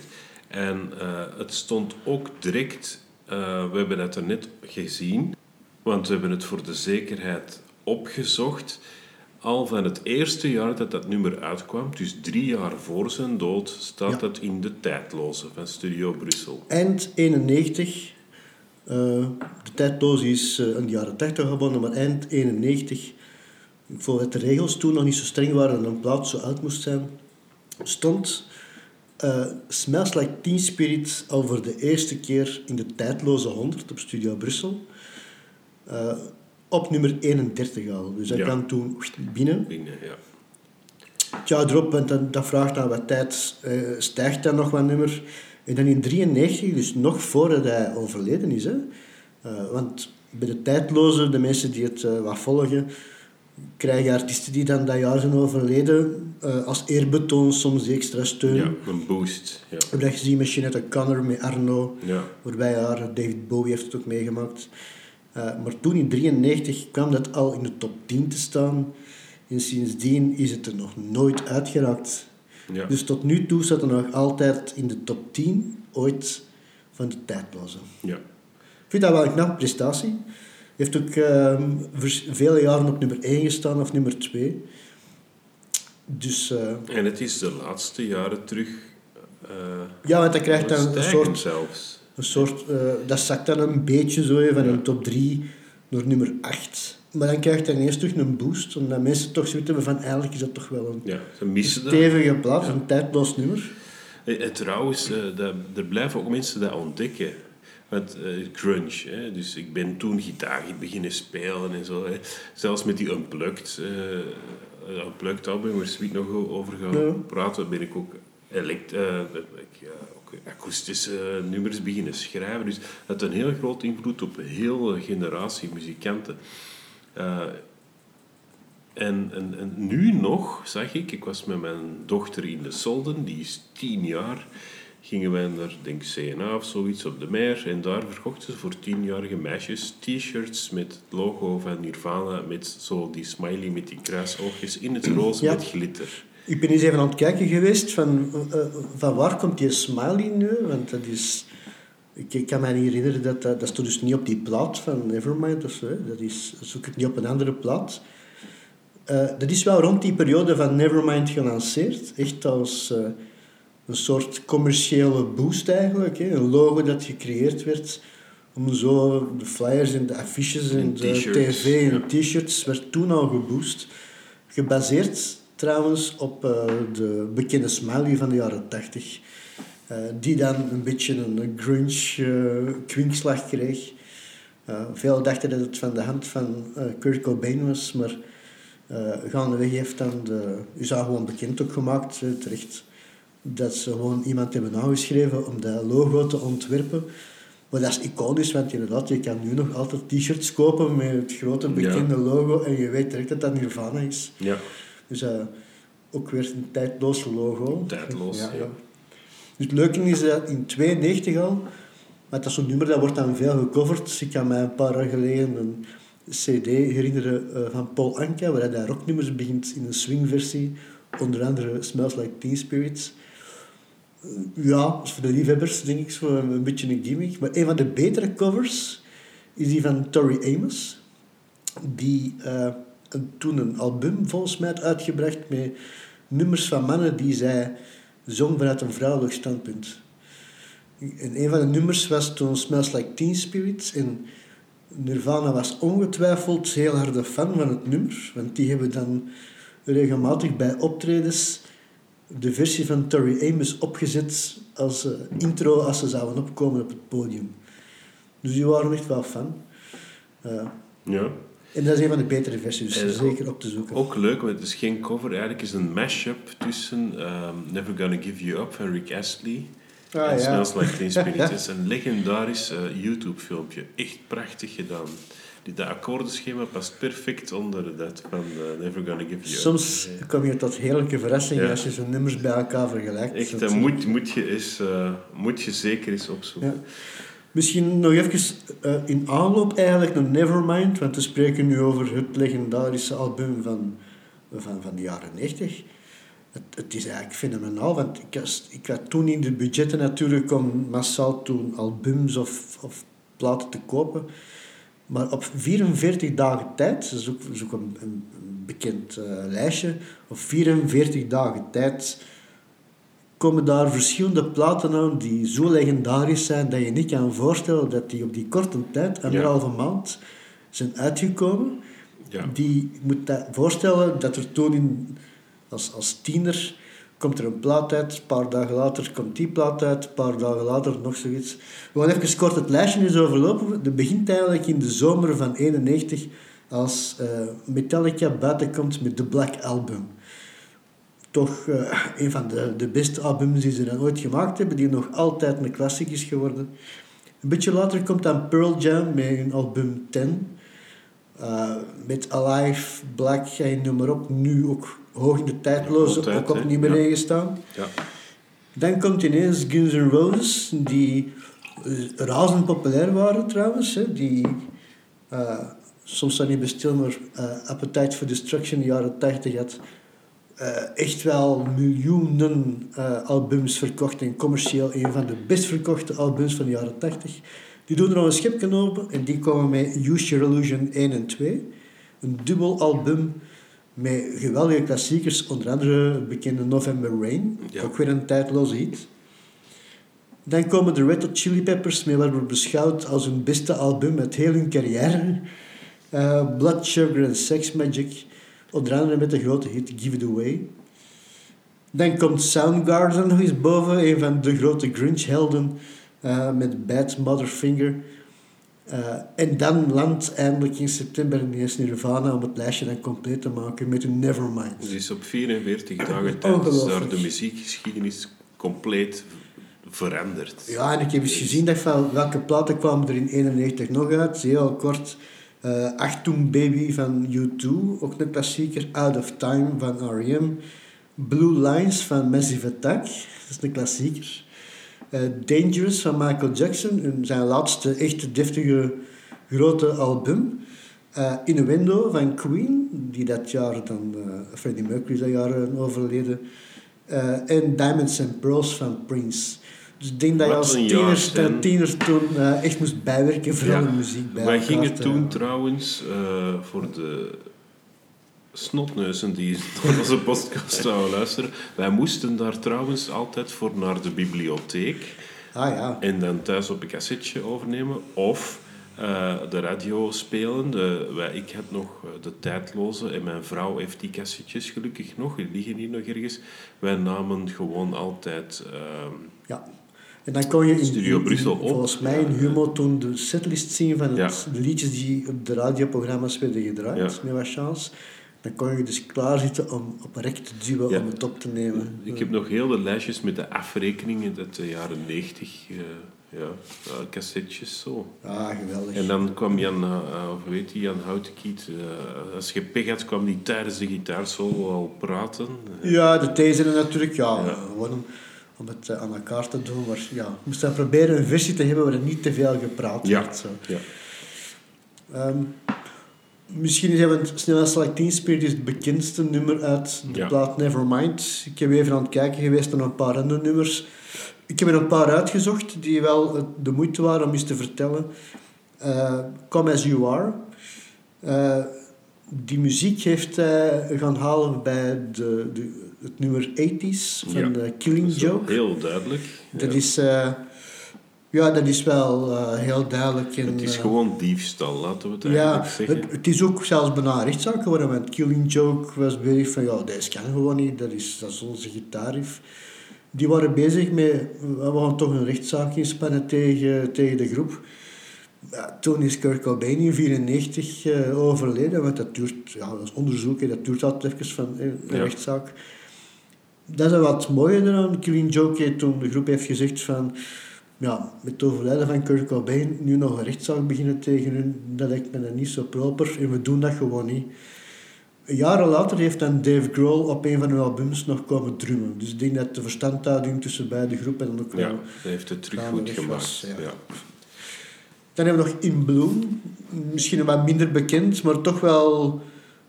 En uh, het stond ook direct, uh, we hebben het er net gezien, want we hebben het voor de zekerheid opgezocht al van het eerste jaar dat dat nummer uitkwam, dus drie jaar voor zijn dood, staat ja. dat in de tijdloze van Studio Brussel. Eind 91, uh, eh, de tijdloze is uh, in de jaren 80 gewonnen, maar eind 91 ik vond dat de regels toen nog niet zo streng waren dat een plaat zo oud moest zijn, stond uh, Smells Like Teen Spirit al voor de eerste keer in de tijdloze 100 op Studio Brussel. Uh, op nummer 31 al. Dus dat ja. kan toen binnen. Binnen, ja. Tja, erop, want dat, dat vraagt dan wat tijd, uh, stijgt dan nog wat nummer. En dan in 93, dus nog voordat hij overleden is. Hè. Uh, want bij de tijdloze, de mensen die het uh, wat volgen, krijgen artiesten die dan dat jaar zijn overleden uh, als eerbetoon soms die extra steun. Ja, een boost. Ja. Hebben dat gezien met Jeanette Connor, met Arno, ja. voorbij jaar. David Bowie heeft het ook meegemaakt. Uh, maar toen in 1993 kwam dat al in de top 10 te staan. En sindsdien is het er nog nooit uitgeraakt. Ja. Dus tot nu toe staat er nog altijd in de top 10 ooit van de tijdloze. Ja. Ik vind dat wel een knappe prestatie. Heeft ook uh, vele jaren op nummer 1 gestaan of nummer 2. Dus, uh, en het is de laatste jaren terug. Uh, ja, want dat krijgt dan een soort. Zelfs. Een soort uh, dat zakt dan een beetje zo van een top 3 naar nummer 8. Maar dan krijgt hij ineens terug een boost, omdat mensen toch zoiets hebben van eigenlijk is dat toch wel een ja, ze stevige plaats, ja. een tijdloos nummer. En trouwens, dat, er blijven ook mensen dat ontdekken met uh, grunge. Hè. Dus ik ben toen gitaar beginnen spelen en zo. Hè. Zelfs met die Unplugged, uh, Unplugged album, waar Sweet nog over gaan ja. praten, ben ik ook, elect, uh, ik, ook akoestische nummers beginnen schrijven. Dus dat had een heel groot invloed op een hele generatie muzikanten. En, en, en, nu nog, zag ik, ik was met mijn dochter in de Solden, die is tien jaar gingen wij naar, denk CNA of zoiets op de meer. En daar verkochten ze voor tienjarige meisjes t-shirts met het logo van Nirvana. Met zo die smiley met die kruisoogjes in het roze met glitter. Ik ben eens even aan het kijken geweest van, uh, van waar komt die smiley nu? Want dat is... Ik, ik kan me niet herinneren dat dat... Dat stond dus niet op die plaat van Nevermind of zo. Dat is... Zoek het niet op een andere plaat. Uh, dat is wel rond die periode van Nevermind gelanceerd. Echt als... Uh, een soort commerciële boost eigenlijk. Hè? Een logo dat gecreëerd werd om zo de flyers en de affiches en, de tv en t-shirts werd toen al geboost. Gebaseerd trouwens op uh, de bekende smiley van de jaren 80. Uh, die dan een beetje een grunge uh, kwinkslag kreeg. veel dachten dat het van de hand van Kurt Cobain was, maar gaandeweg heeft dan de USA gewoon bekend ook gemaakt, terecht dat ze gewoon iemand hebben aangeschreven om dat logo te ontwerpen. Maar dat is iconisch, want inderdaad, je kan nu nog altijd t-shirts kopen met het grote bekende logo en je weet direct dat dat Nirvana is. Ja. Dus uh, ook weer een tijdloos logo. Tijdloos, ja. ja. Dus het leuke is dat in 92 al, maar dat is zo'n nummer dat wordt dan veel gecoverd. Ik kan mij een paar jaar geleden een cd herinneren uh, van Paul Anka, waar hij daar rocknummers begint in een swingversie. Onder andere Smells Like Teen Spirits ja, voor de liefhebbers denk ik zo een beetje een gimmick. Maar een van de betere covers is die van Tori Amos. Die uh, toen een album volgens mij had uitgebracht met nummers van mannen die zij zong vanuit een vrouwelijk standpunt. En een van de nummers was toen Smells Like Teen Spirits. En Nirvana was ongetwijfeld heel harde fan van het nummer. Want die hebben dan regelmatig bij optredens de versie van Tori Amos opgezet als uh, intro als ze zouden opkomen op het podium. Dus die waren echt wel fan. Uh, ja. En dat is een van de betere versies, dus zeker op te zoeken. Ook leuk, want het is geen cover, eigenlijk is een mashup tussen um, Never Gonna Give You Up van Rick Astley ah, en ja. Smells Like Teen Spirit. Het is een legendarisch uh, YouTube-filmpje. Echt prachtig gedaan die, dat akkoordenschema past perfect onder dat van uh, Never Gonna Give You Soms kom je tot heerlijke verrassingen als je zo'n nummers bij elkaar vergelijkt. Echt, dat moet, moet, je eens, uh, moet je zeker eens opzoeken. Ja. Misschien nog even uh, in aanloop eigenlijk naar Nevermind, want we spreken nu over het legendarische album van, van, van de jaren 90. Het, het is eigenlijk fenomenaal, want ik, was, ik had toen in de budgetten natuurlijk om massaal toen albums of, of platen te kopen. Maar op 44 dagen tijd, dat is een, een, bekend uh, lijstje, op 44 dagen tijd komen daar verschillende platen aan die zo legendarisch zijn dat je niet kan voorstellen dat die op die korte tijd, anderhalve ja. maand, zijn uitgekomen. Ja. Die, je moet dat voorstellen dat er toen in, als, als tiener komt er een plaat uit, een paar dagen later komt die plaat uit, een paar dagen later nog zoiets. We gaan even kort het lijstje eens overlopen. Dat begint eigenlijk in de zomer van 91 als eh, Metallica buiten komt met The Black Album. Toch eh, een van de, de beste albums die ze dan ooit gemaakt hebben, die nog altijd een klassiek is geworden. Een beetje later komt dan Pearl Jam met hun album 10. Uh, met Alive, Black en noem maar op. Nu ook hoog in de tijdloze, Altijd, ook op nummer Ja. 1 gestaan. Ja. Dan komt ineens Guns N' Roses, die eh, razend populair waren trouwens. Hè, die eh, soms dan niet bestil, maar eh Appetite for Destruction in de jaren 80 had eh, echt wel miljoenen eh, albums verkocht en commercieel een van de best verkochte albums van de jaren 80. Die doen er nog een schepje open en die komen met Use Your Illusion 1 en 2. Een dubbel album met geweldige klassiekers, onder andere het bekende November Rain, Ja. ook weer een tijdloze hit. Dan komen de Red Hot Chili Peppers, met wat wordt beschouwd als hun beste album uit heel hun carrière. Eh, Blood Sugar and Sex Magic, onder andere met de grote hit Give It Away. Dan komt Soundgarden nog eens boven, een van de grote grunge-helden eh, met Bad Motherfinger. Eh, en dan landt eindelijk in september ineens Nirvana om het lijstje dan compleet te maken met een Nevermind. Dus op 44 dagen tijd is daar de muziekgeschiedenis compleet veranderd. Ja, en ik heb eens gezien dat van welke platen kwamen er in 91 nog uit. Heel kort. Eh Achtung Baby van U2, ook een klassieker. Out of Time van R.E.M. Blue Lines van Massive Attack, dat is een klassieker. Eh, Dangerous van Michael Jackson, zijn laatste echte deftige grote album. Eh Innuendo van Queen, die dat jaar dan, Freddie Mercury dat jaar overleden. En Diamonds and Pearls van Prince. Dus ik denk dat je Wat als een tiener, jaar, Stan. dat tiener toen eh, echt moest bijwerken, vooral de muziek bij Wij gingen toen trouwens voor voor de snotneuzen die naar onze podcast zouden luisteren. Wij moesten daar trouwens altijd voor naar de bibliotheek Ah ja. en dan thuis op een cassetje overnemen of eh, de radio spelen. De, wij, ik had nog eh, de tijdloze en mijn vrouw heeft die cassettes gelukkig nog, die liggen hier nog ergens. Wij namen gewoon altijd... ehm, ja. En dan kon je in, Studio in- Brussel op. volgens mij in Humo toen de setlist zien van het, de liedjes die op de radioprogramma's werden gedraaid, met wat chance. Dan kon je dus klaarzitten om op rek te duwen om het op te nemen. Ik heb nog heel de lijstjes met de afrekeningen uit de jaren 90. eh, ja, eh, cassettes zo. Ah, geweldig. En dan kwam Jan, eh, of weet je, Jan Houtenkiet. als je pech had, kwam die tijdens de gitaarsolo al praten. Ja, de thezen natuurlijk, ja, Ja. gewoon om, het eh, aan elkaar te doen. Maar ja, je moest dan proberen een versie te hebben waar er niet te veel gepraat Ja. werd. Zo. Ja. Ehm, misschien we het snel Select Spirit is het bekendste nummer uit de Ja. plaat Nevermind. Ik heb even aan het kijken geweest naar een paar andere nummers. Ik heb er een paar uitgezocht die wel de moeite waren om eens te vertellen. Eh, Come As You Are. Eh, die muziek heeft hij gaan halen bij de, de, het nummer 80s van de Killing Joke. Heel duidelijk. Dat Ja. is... eh, ja, dat is wel eh, heel duidelijk. En, Het is eh, gewoon diefstal, laten we het ja, eigenlijk zeggen. het, het is ook zelfs bijna rechtszaak geworden, want Killing Joke was bezig van, ja, deze kan gewoon niet, dat is, dat is onze gitaarriff. Die waren bezig met, we gaan toch een rechtszaak inspannen tegen, tegen de groep. Ja, toen is Kurt Cobain in 1994 eh, overleden, want dat duurt, ja, dat is onderzoek, hè, dat duurt altijd even van eh, een Ja. rechtszaak. Dat is wat mooie eraan. Killing Joke toen de groep heeft gezegd van, ja, met het overlijden van Kurt Cobain nu nog een rechtszaak beginnen tegen hun, dat lijkt me dan niet zo proper en we doen dat gewoon niet. Jaren later heeft dan Dave Grohl op een van hun albums nog komen drummen. Dus ik denk dat de verstandhouding tussen beide groepen dan ook wel... Ja, hij heeft het terug goed gemaakt. was, ja. ja. Dan hebben we nog In Bloom. Misschien wat minder bekend, maar toch wel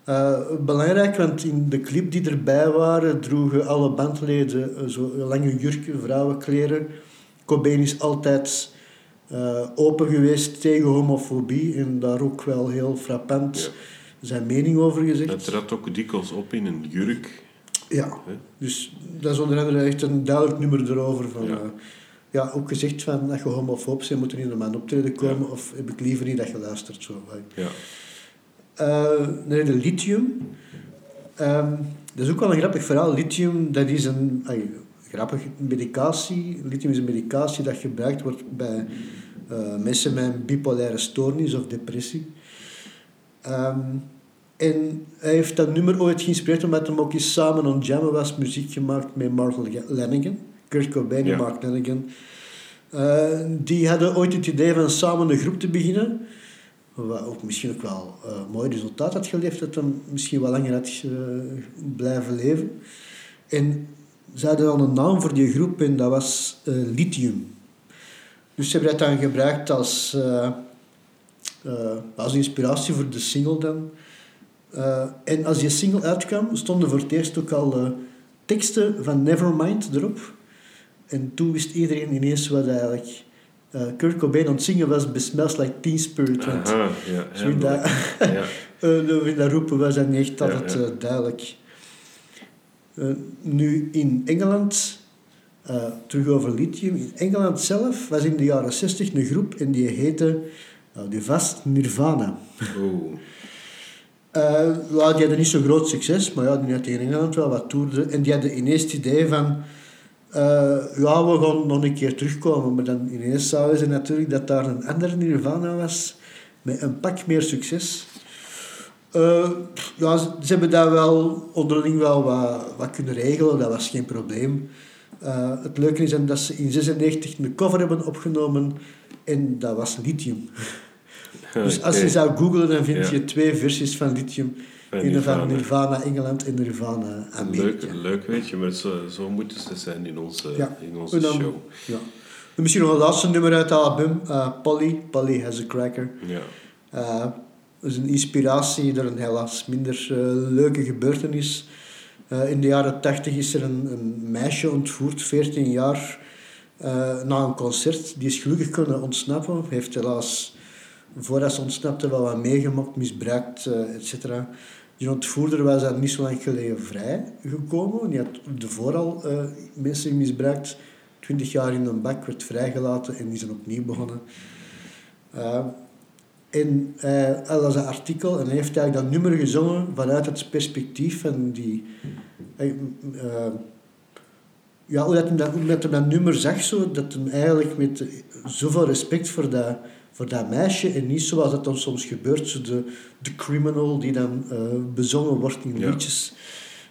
eh, belangrijk. Want in de clip die erbij waren, droegen alle bandleden eh, zo lange jurken, vrouwenkleren. Cobain is altijd eh, open geweest tegen homofobie en daar ook wel heel frappant zijn mening over gezegd. Het trad ook dikwijls op in een jurk. Ja, dus dat is onder andere echt een duidelijk nummer erover. Van, Ja. ook gezegd van dat je homofoob bent, moet er niet naar mijn optreden komen. Of heb ik liever niet dat je luistert. Zo. Ja. Uh, nee, de lithium. Um, dat is ook wel een grappig verhaal. Lithium, dat is een ay, grappige medicatie. Lithium is een medicatie dat gebruikt wordt bij uh, mensen met een bipolaire stoornis of depressie. Um, en hij heeft dat nummer ooit geïnspireerd omdat hij ook eens samen aan jammen was, muziek gemaakt met Mark Lennigan. Kurt Cobain en Mark Lennigan. Uh, die hadden ooit het idee van samen een groep te beginnen. Wat ook misschien ook wel uh, mooi resultaat had geleverd, dat hem misschien wel langer had uh, blijven leven. En ze hadden dan een naam voor die groep en dat was Lithium. Dus ze hebben dat dan gebruikt als, als inspiratie voor de single dan. en als die single uitkwam, stonden voor het eerst ook al teksten van Nevermind erop. En toen wist iedereen ineens wat eigenlijk uh, Kurt Cobain aan het zingen was bij Smells Like Teen Spirit. Want Aha, ja, zo dat, ja. dat roepen was dat niet echt altijd ja, uh, duidelijk. nu in Engeland, terug over lithium, in Engeland zelf was in de jaren 60 een groep en die heette die vast Nirvana. Oh. Die hadden niet zo groot succes, maar ja, die had in Engeland wel wat toerde. En die hadden ineens het idee van uh, ja, we gaan nog een keer terugkomen. Maar dan ineens zouden ze natuurlijk dat daar een andere Nirvana was. Met een pak meer succes. Uh, ja, ze, hebben dat wel onderling wel wat, wat kunnen regelen. Dat was geen probleem. Uh, het leuke is dat ze in 96 een cover hebben opgenomen. En dat was lithium. Dus als je zou googlen, dan vind je twee versies van lithium. Een van Nirvana Engeland en Nirvana Amerika. Leuk, leuk weet je, maar zo, zo moeten ze zijn in onze, in onze dan, show. Ja. Misschien nog een laatste nummer uit het album, uh, Polly. Polly has a cracker. Ja. Uh, dat is een inspiratie door een helaas minder uh, leuke gebeurtenis. in de jaren tachtig is er een, een, meisje ontvoerd, 14 jaar, na een concert. Die is gelukkig kunnen ontsnappen. Heeft helaas, voordat ze ontsnapte, wel wat meegemaakt, misbruikt, et cetera. Die ontvoerder was daar niet zo lang geleden vrijgekomen. Die had ervoor al uh, mensen misbruikt. Twintig jaar in een bak, werd vrijgelaten en die zijn opnieuw begonnen. Uh, en hij las een artikel en hij heeft eigenlijk dat nummer gezongen vanuit het perspectief van die... Uh, ja, hoe dat hij dat, dat, dat nummer zag, zo, dat hij eigenlijk met zoveel respect voor dat voor dat meisje en niet zoals het dan soms gebeurt, zo de, de criminal die dan uh, bezongen wordt in ja. liedjes.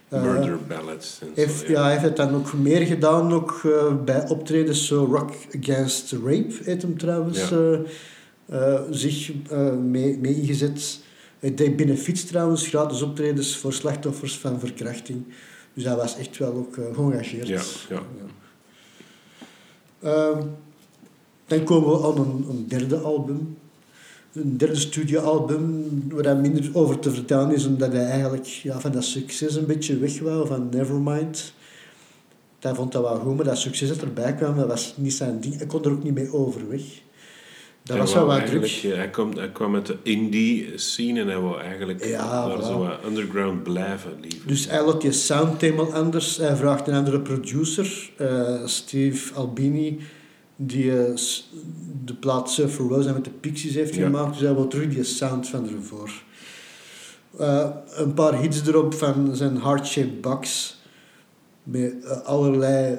Uh, Murder ballads. En heeft, zo, ja. hij heeft het dan ook meer gedaan ook, uh, bij optredens, zo Rock Against Rape heet hem trouwens, ja. zich mee, mee ingezet. Hij deed binnen fiets trouwens gratis optredens voor slachtoffers van verkrachting. Dus hij was echt wel ook geëngageerd. Ja, ja. Ehm, dan komen we aan een, een derde album. Een derde studioalbum, waar daar minder over te vertellen is, omdat hij eigenlijk ja, van dat succes een beetje weg wou, van Nevermind. Hij vond dat wel goed, maar dat succes dat erbij kwam, dat was niet zijn ding. Hij kon er ook niet mee overweg. Dat was wel wat druk. Hij kwam, hij kwam met de indie scene en hij wou eigenlijk ja, daar zo underground blijven. Liever. Dus hij laat je sound helemaal anders. Hij vraagt een andere producer, uh, Steve Albini die uh, de plaat Surfer Rose met de Pixies heeft gemaakt. Dus hij wil terug die sound van ervoor. Uh, een paar hits erop van zijn Heart-Shaped Box. Met uh, allerlei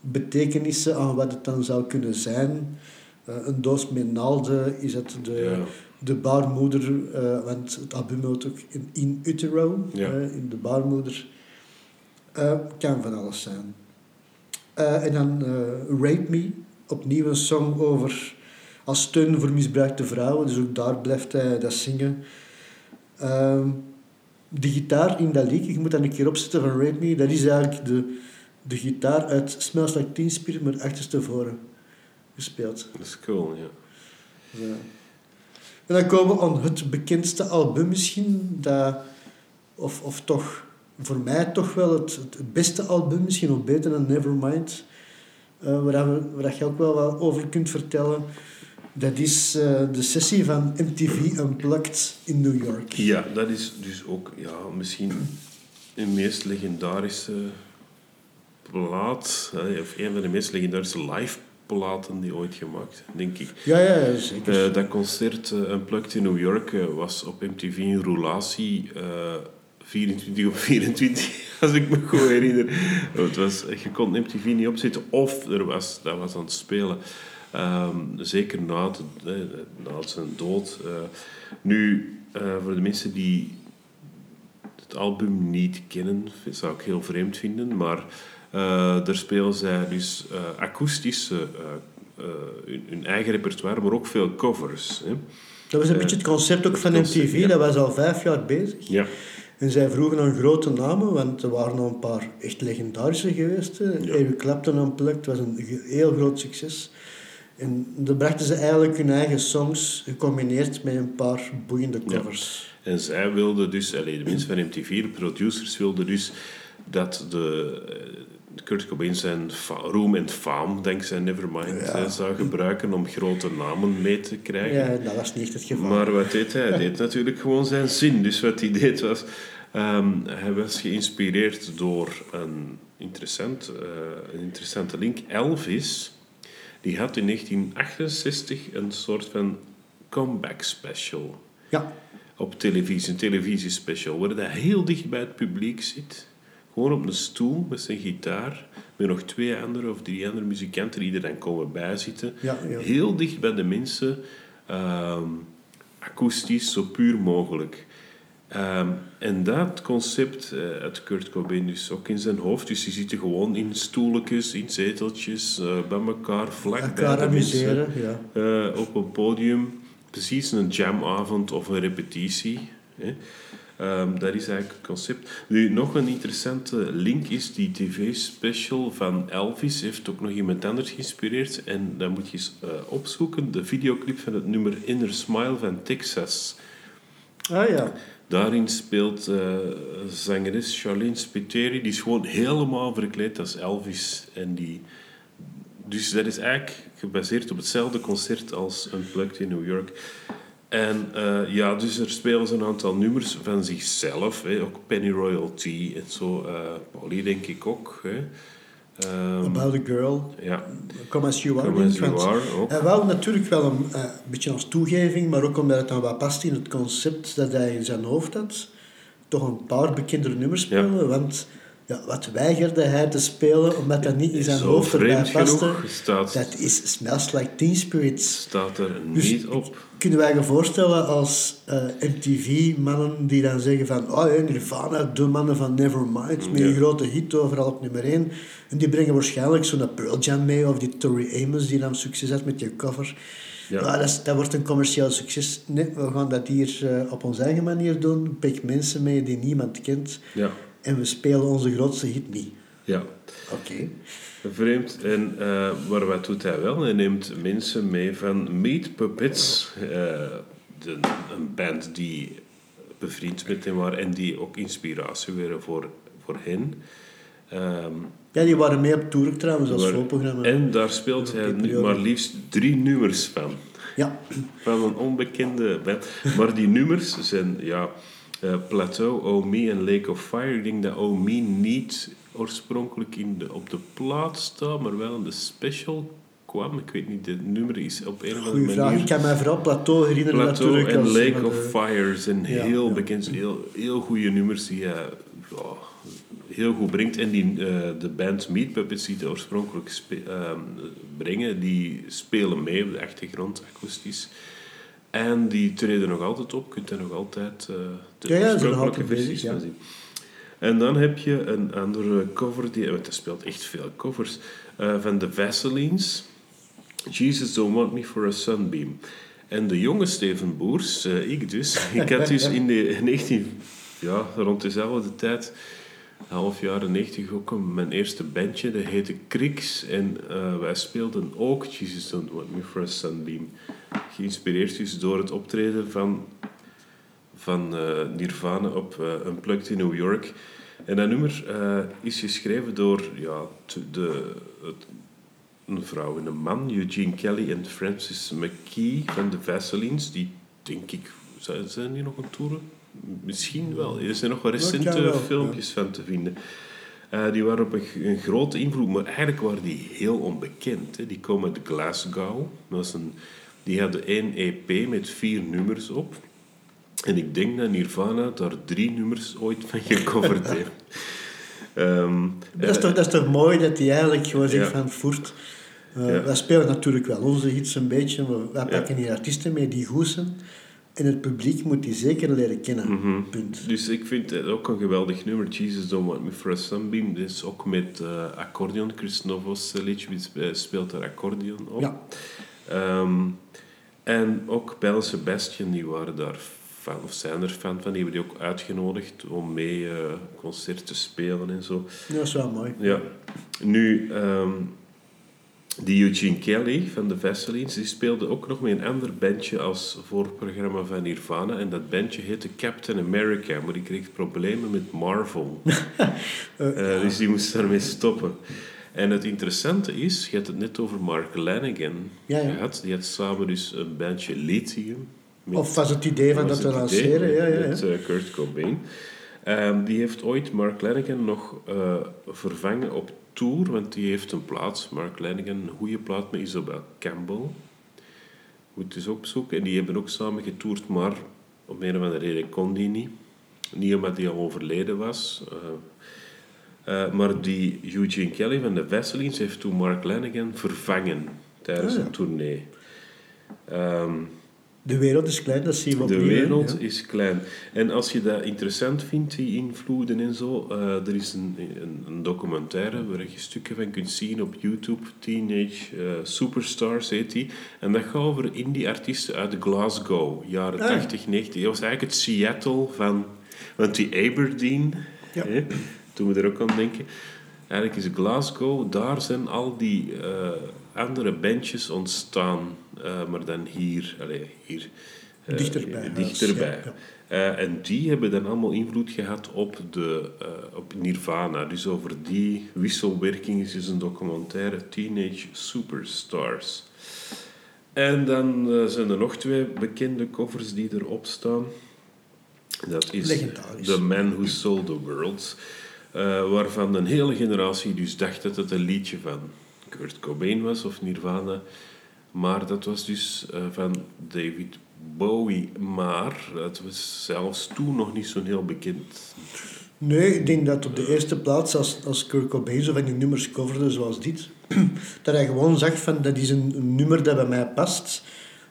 betekenissen aan wat het dan zou kunnen zijn. een doos met naalden is het de, de baarmoeder, want het album heet ook in, in utero, in de baarmoeder. kan van alles zijn. Uh, en dan uh, Rape Me, opnieuw een song over als steun voor misbruikte vrouwen. Dus ook daar blijft hij dat zingen. Uh, de gitaar in dat lied, ik moet dat een keer opzetten van Rape Me, dat is eigenlijk de, de gitaar uit Smells Like Teen Spirit, maar achterstevoren gespeeld. Dat is cool, ja. ja. En dan komen we aan het bekendste album misschien, dat, of, of toch voor mij toch wel het, het beste album, misschien nog beter dan Nevermind. Uh, waar, we, waar je ook wel wat over kunt vertellen. Dat is uh, de sessie van MTV Unplugged in New York. Ja, dat is dus ook ja, misschien de meest legendarische plaat, of een van de meest legendarische live platen die ooit gemaakt, denk ik. Ja, ja, zeker. Uh, dat concert, uh, Unplugged in New York, uh, was op MTV in roulatie 24 op 24, als ik me goed herinner. het was, je kon MTV niet opzetten of er was, dat was aan het spelen. Um, zeker na, de, na zijn dood. nu, voor de mensen die het album niet kennen, zou ik heel vreemd vinden, maar uh, daar spelen zij dus akoestisch hun, eigen repertoire, maar ook veel covers. Hè. Dat was een beetje het concept ook van MTV, dat was al vijf jaar bezig. Ja. En zij vroegen aan grote namen, want er waren al een paar echt legendarische geweest. Ja. Eric Clapton Unplugged was een heel groot succes. En dan brachten ze eigenlijk hun eigen songs gecombineerd met een paar boeiende covers. Ja. En zij wilden dus, allee, de mensen van MTV, de producers, wilden dus dat de, Kurt Cobain zijn roem en faam, dankzij Nevermind, ja. zou gebruiken om grote namen mee te krijgen. Ja, dat was niet het geval. Maar wat deed hij? Hij deed natuurlijk gewoon zijn zin. Dus wat hij deed was... Um, hij was geïnspireerd door een, interessant, uh, een interessante link. Elvis, die had in 1968 een soort van comeback special. Ja. Op televisie, een televisiespecial, waar hij heel dicht bij het publiek zit gewoon op een stoel met zijn gitaar, met nog twee andere of drie andere muzikanten die er dan komen bijzitten. Ja, ja. Heel dicht bij de mensen, um, akoestisch, zo puur mogelijk. Um, en dat concept uh, had Kurt Cobain dus ook in zijn hoofd. Dus die zitten gewoon in stoeltjes, in zeteltjes, uh, bij elkaar, vlak bij de mensen. Ja. Uh, op een podium. Precies een jamavond of een repetitie. Hè. Um, dat is eigenlijk het concept. Nu, nog een interessante link is die tv-special van Elvis. Heeft ook nog iemand anders geïnspireerd. En dan moet je eens opzoeken. De videoclip van het nummer Inner Smile van Texas. Ah ja. Daarin speelt uh, zangeres Charlene Spiteri. Die is gewoon helemaal verkleed als Elvis. En die... Dus dat is eigenlijk gebaseerd op hetzelfde concert als Unplugged in New York. En uh, ja, dus er spelen ze een aantal nummers van zichzelf. Hè. Ook Penny Royalty en zo. Uh, Polly denk ik ook. Hè. Um, About a Girl. Ja. Come As You Are. Come As You Are ook. Hij wou natuurlijk wel een uh, beetje als toegeving, maar ook omdat het dan wat past in het concept dat hij in zijn hoofd had. Toch een paar bekendere nummers spelen, ja. want ja, wat weigerde hij te spelen omdat dat niet in zijn Zo hoofd erbij paste. Staat, dat is Smells Like Teen Spirit. Staat er dus niet op. Kunnen wij je voorstellen als uh, MTV-mannen die dan zeggen van oh ja, Nirvana, de mannen van Nevermind, met een grote hit overal op nummer 1. En die brengen waarschijnlijk zo'n Pearl Jam mee of die Tori Amos die dan succes had met je cover. Ja. ja dat, is, dat, wordt een commercieel succes. Nee, we gaan dat hier uh, op onze eigen manier doen. Pik mensen mee die niemand kent. Ja. En we spelen onze grootste hit niet. Ja. Oké. Okay. Vreemd. En, uh, maar wat doet hij wel? Hij neemt mensen mee van Meat Puppets. Uh, de, een band die bevriend met hem waren en die ook inspiratie waren voor, voor hen. Um, ja, die waren mee op tour trouwens als voorprogramma. En daar speelt hij maar liefst drie nummers van. Ja. Van een onbekende band. Maar die nummers zijn, ja... Uh, Plateau, Oh Me en Lake of Fire. Ik denk dat Oh Me niet oorspronkelijk in de, op de plaat staat, maar wel in de special kwam. Ik weet niet, het nummer is op een of andere manier... Vraag. Ik kan mij vooral Plateau herinneren Plateau natuurlijk. en Lake of Fire zijn ja, heel ja. bekend, heel, heel goede nummers die hij uh, heel goed brengt. En die, uh, de band Meat Puppets die het oorspronkelijk uh, brengen, die spelen mee op de achtergrond, akoestisch. En die treden nog altijd op. Je kunt er nog altijd uh, de ja, ja, oorspronkelijke versies ja. zien. En dan heb je een andere cover, die, want hij speelt echt veel covers, uh, van de Vaselines. Jesus Don't Want Me For A Sunbeam. En de jonge Steven Boers, uh, ik dus, ik had dus in de 19... Ja, rond dezelfde tijd, half jaren 90, ook een, mijn eerste bandje. Dat heette Krix. En uh, wij speelden ook Jesus Don't Want Me For A Sunbeam. Geïnspireerd dus door het optreden van, van uh, Nirvana op uh, Unplugged in New York. En dat nummer is geschreven door ja, de, het, een vrouw en een man, Eugene Kelly en Francis McKee van de Vaselines. Die denk ik, zijn, zijn die nog aan toeren? Misschien wel. Er zijn nog wel recente wel, filmpjes ja. van te vinden. Uh, die waren op een, een, grote invloed, maar eigenlijk waren die heel onbekend. Hè. Die komen uit Glasgow. Dat was een, die hadden één EP met vier nummers op. En ik denk dat Nirvana daar drie nummers ooit van gecoverd heeft. Um, dat, is toch, dat is toch mooi dat hij eigenlijk gewoon zegt van voert. Uh, Wij spelen natuurlijk wel onze hits een beetje, maar wij pakken hier artiesten mee die goed zijn. En het publiek moet die zeker leren kennen. Mm Punt. Dus ik vind het ook een geweldig nummer. Jesus Don't Want Me For A Sunbeam. Dit is ook met uh, accordeon. Chris Novos liedje speelt er accordeon op. Ja. Um, en ook Belle Sebastian, die waren daar fan, of zijn er fan van. Die hebben die ook uitgenodigd om mee uh, concert te spelen en zo. Ja, dat is wel mooi. Ja. Nu... Um, die Eugene Kelly van de Vesselines, die speelde ook nog met een ander bandje als voorprogramma van Nirvana. En dat bandje heette Captain America, maar die kreeg problemen met Marvel. uh, dus die moest daarmee stoppen. En het interessante is, je had het net over Mark Lanigan ja, ja. gehad. Die had samen dus een bandje Lithium. of was het idee van dat te lanceren? Ja, ja, Met uh, Kurt Cobain. Um, die heeft ooit Mark Lanigan nog vervangen op tour, want die heeft een plaats, Mark Lanigan, een goede plaat met Isabel Campbell. Moet dus opzoeken. En die hebben ook samen getoerd, maar op een of andere reden kon die niet. Niet omdat hij al overleden was. Uh, uh, maar die Eugene Kelly van de Vesselines heeft toen Mark Lanigan vervangen tijdens ah, een tournee. Um, de wereld is klein, dat zie je De wereld is klein. En als je dat interessant vindt, die invloeden en zo, uh, er is een, een, een, documentaire waar je stukken van kunt zien op YouTube, Teenage uh, Superstars heet die. En dat gaat over indie-artiesten uit Glasgow, jaren ah. 80, 90. Dat was eigenlijk het Seattle van... Want die Aberdeen, ja. hè, toen we er ook aan denken... Eigenlijk is Glasgow, daar zijn al die uh, andere bandjes ontstaan uh, maar dan hier, hier uh, dichterbij. dichterbij. Ja, ja. en die hebben dan allemaal invloed gehad op, de, op Nirvana. Dus over die wisselwerking is dus een documentaire Teenage Superstars. En dan zijn er nog twee bekende covers die erop staan. Dat is The Man Who Sold the World. Waarvan een hele generatie dus dacht dat het een liedje van Kurt Cobain was of Nirvana. Maar dat was dus uh, van David Bowie. Maar dat was zelfs toen nog niet zo heel bekend. Nee, ik denk dat op de eerste plaats, als, als Kurt Cobain zo van die nummers coverde zoals dit, dat hij gewoon zag van dat is een, een nummer dat bij mij past.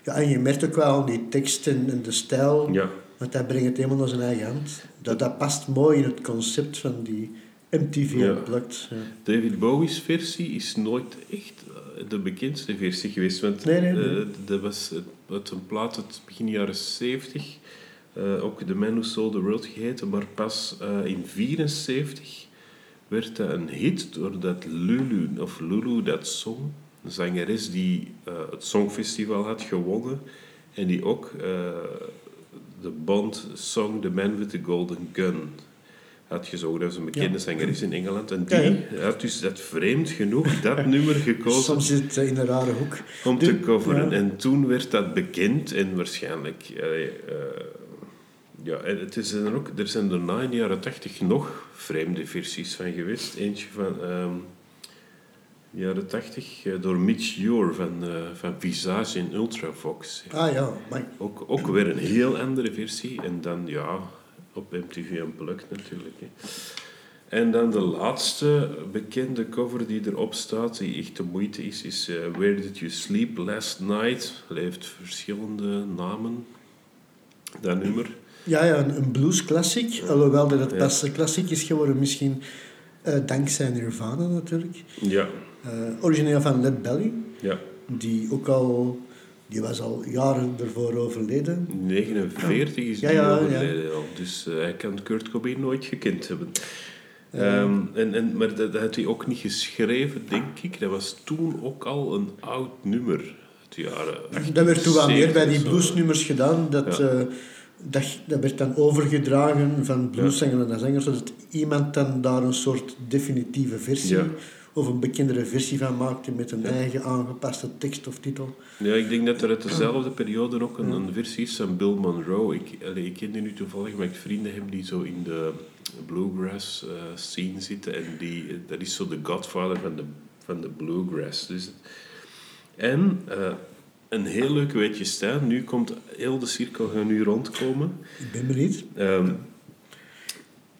Ja, en je merkt ook wel aan die tekst en, en de stijl, ja. want hij brengt het helemaal naar zijn eigen hand. Dat, dat past mooi in het concept van die MTV ja. Unplugged. Ja. David Bowie's versie is nooit echt eh, de bekendste versie geweest. Want nee, nee, nee. Uh, dat was uit een plaat uit begin jaren 70. Uh, eh, ook The Man Who Sold the World geheten. Maar pas uh, in 74 werd dat een hit doordat Lulu, of Lulu dat zong. Een zangeres die het Songfestival had gewonnen. En die ook de Bond song The Man with the Golden Gun had. Dat was een bekende zangeres in Engeland. En die had dus dat vreemd genoeg dat nummer gekozen. Soms zit het in een rare hoek. Om te coveren. En toen werd dat bekend en waarschijnlijk... Uh, ja, het is er, ook, er zijn daarna in de jaren tachtig nog vreemde versies van geweest. Eentje van... Um, jaren tachtig eh, door Mitch Ure van, uh, van Visage in Ultravox. Ah ja, maar... ook, ook weer een heel andere versie. En dan, ja, op MTV Unplugged natuurlijk. Hè. En dan de laatste bekende cover die erop staat, die echt de moeite is, is uh, Where Did You Sleep Last Night? Hij heeft verschillende namen, dat nummer. Ja, ja een, blues classic, alhoewel dat het ja. pas klassiek is geworden misschien uh, dankzij Nirvana natuurlijk. Ja. Uh, origineel van Led Belly, ja. die ook al die was al jaren ervoor overleden. 49 is die ja, overleden al. Dus uh, hij kan Kurt Cobain nooit gekend hebben. Um, en, en, maar dat, dat, had hij ook niet geschreven, denk ik. Dat was toen ook al een oud nummer. Jaren dat werd toen wel meer bij die bluesnummers gedaan. Dat, uh, dat, dat werd dan overgedragen van blueszangers naar zangers. Zodat iemand dan daar een soort definitieve versie of een bekendere versie van maakte met een eigen aangepaste tekst of titel. Ja, ik denk dat er uit dezelfde periode ook een, een versie is van Bill Monroe. Ik, allee, ik ken die nu toevallig, maar ik vrienden heb die zo in de bluegrass uh, scene zitten. En die, dat is zo de godfather van de, van de bluegrass. Dus, en uh, een heel leuk weetje staan. Nu komt heel de cirkel gaan nu rondkomen. Ik ben benieuwd. Um,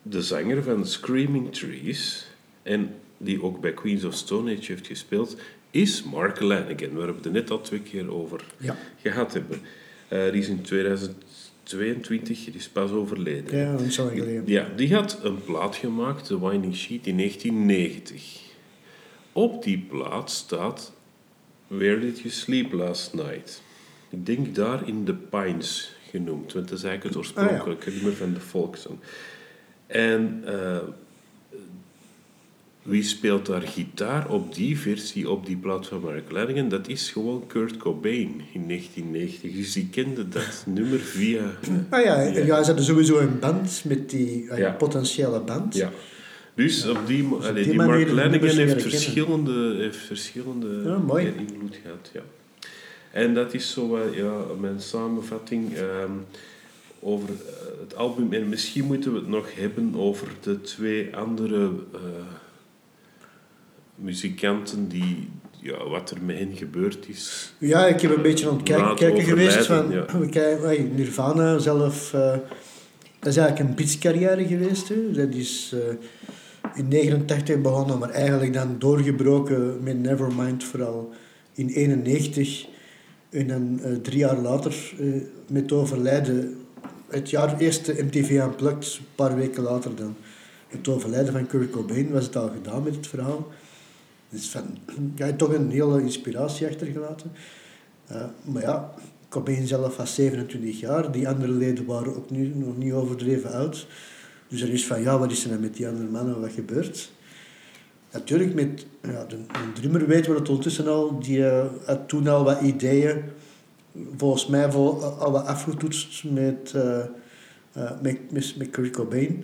de zanger van Screaming Trees, en die ook bij Queens of Stone Age heeft gespeeld, is Mark Lanigan, waar we het net al twee keer over ja. gehad hebben. Uh, die is in 2022, die is pas overleden. Ja, geleden. Ja, die had een plaat gemaakt, The Winding Sheet, in 1990. Op die plaat staat Where Did You Sleep Last Night? Ik denk daar in The Pines genoemd, want dat is eigenlijk het oorspronkelijke ah, ja. nummer van de folksong. En uh, wie speelt daar gitaar op die versie, op die plaat van Mark Lanigan? Dat is gewoon Kurt Cobain in 1990. Dus die kende dat nummer via... Ah ja, via... ja ze hadden sowieso een band met die ja. potentiële band. Ja. Dus op die, dus allee, die, die Mark Lanigan heeft verschillende, heeft verschillende ja, invloed gehad. Ja. En dat is zo uh, ja, mijn samenvatting um, over uh, het album. En misschien moeten we het nog hebben over de twee andere uh, muzikanten die, ja, wat er met hen gebeurd is. Ja, ik heb een beetje aan het kijken, kijken geweest van ja. Nirvana zelf. Uh, dat is eigenlijk een beatscarrière geweest. Hè. Dat is uh, in 89 begonnen, maar eigenlijk dan doorgebroken met Nevermind vooral in 91. En dan uh, drie jaar later met overlijden. Het jaar eerste MTV Unplugged, een paar weken later dan. Het overlijden van Kurt Cobain was het al gedaan met het verhaal. Dus van, heeft toch een hele inspiratie achtergelaten. Uh, maar ja, Cobain zelf was 27 jaar. Die andere leden waren ook nu, nog niet overdreven oud. Dus er is van, ja, wat is er nou met die andere mannen, wat gebeurt? Natuurlijk, met ja, de, drummer weten we het ondertussen al. Die uh, had toen al wat ideeën. Volgens mij vol, al wat afgetoetst met, met, met, met Kurt Cobain.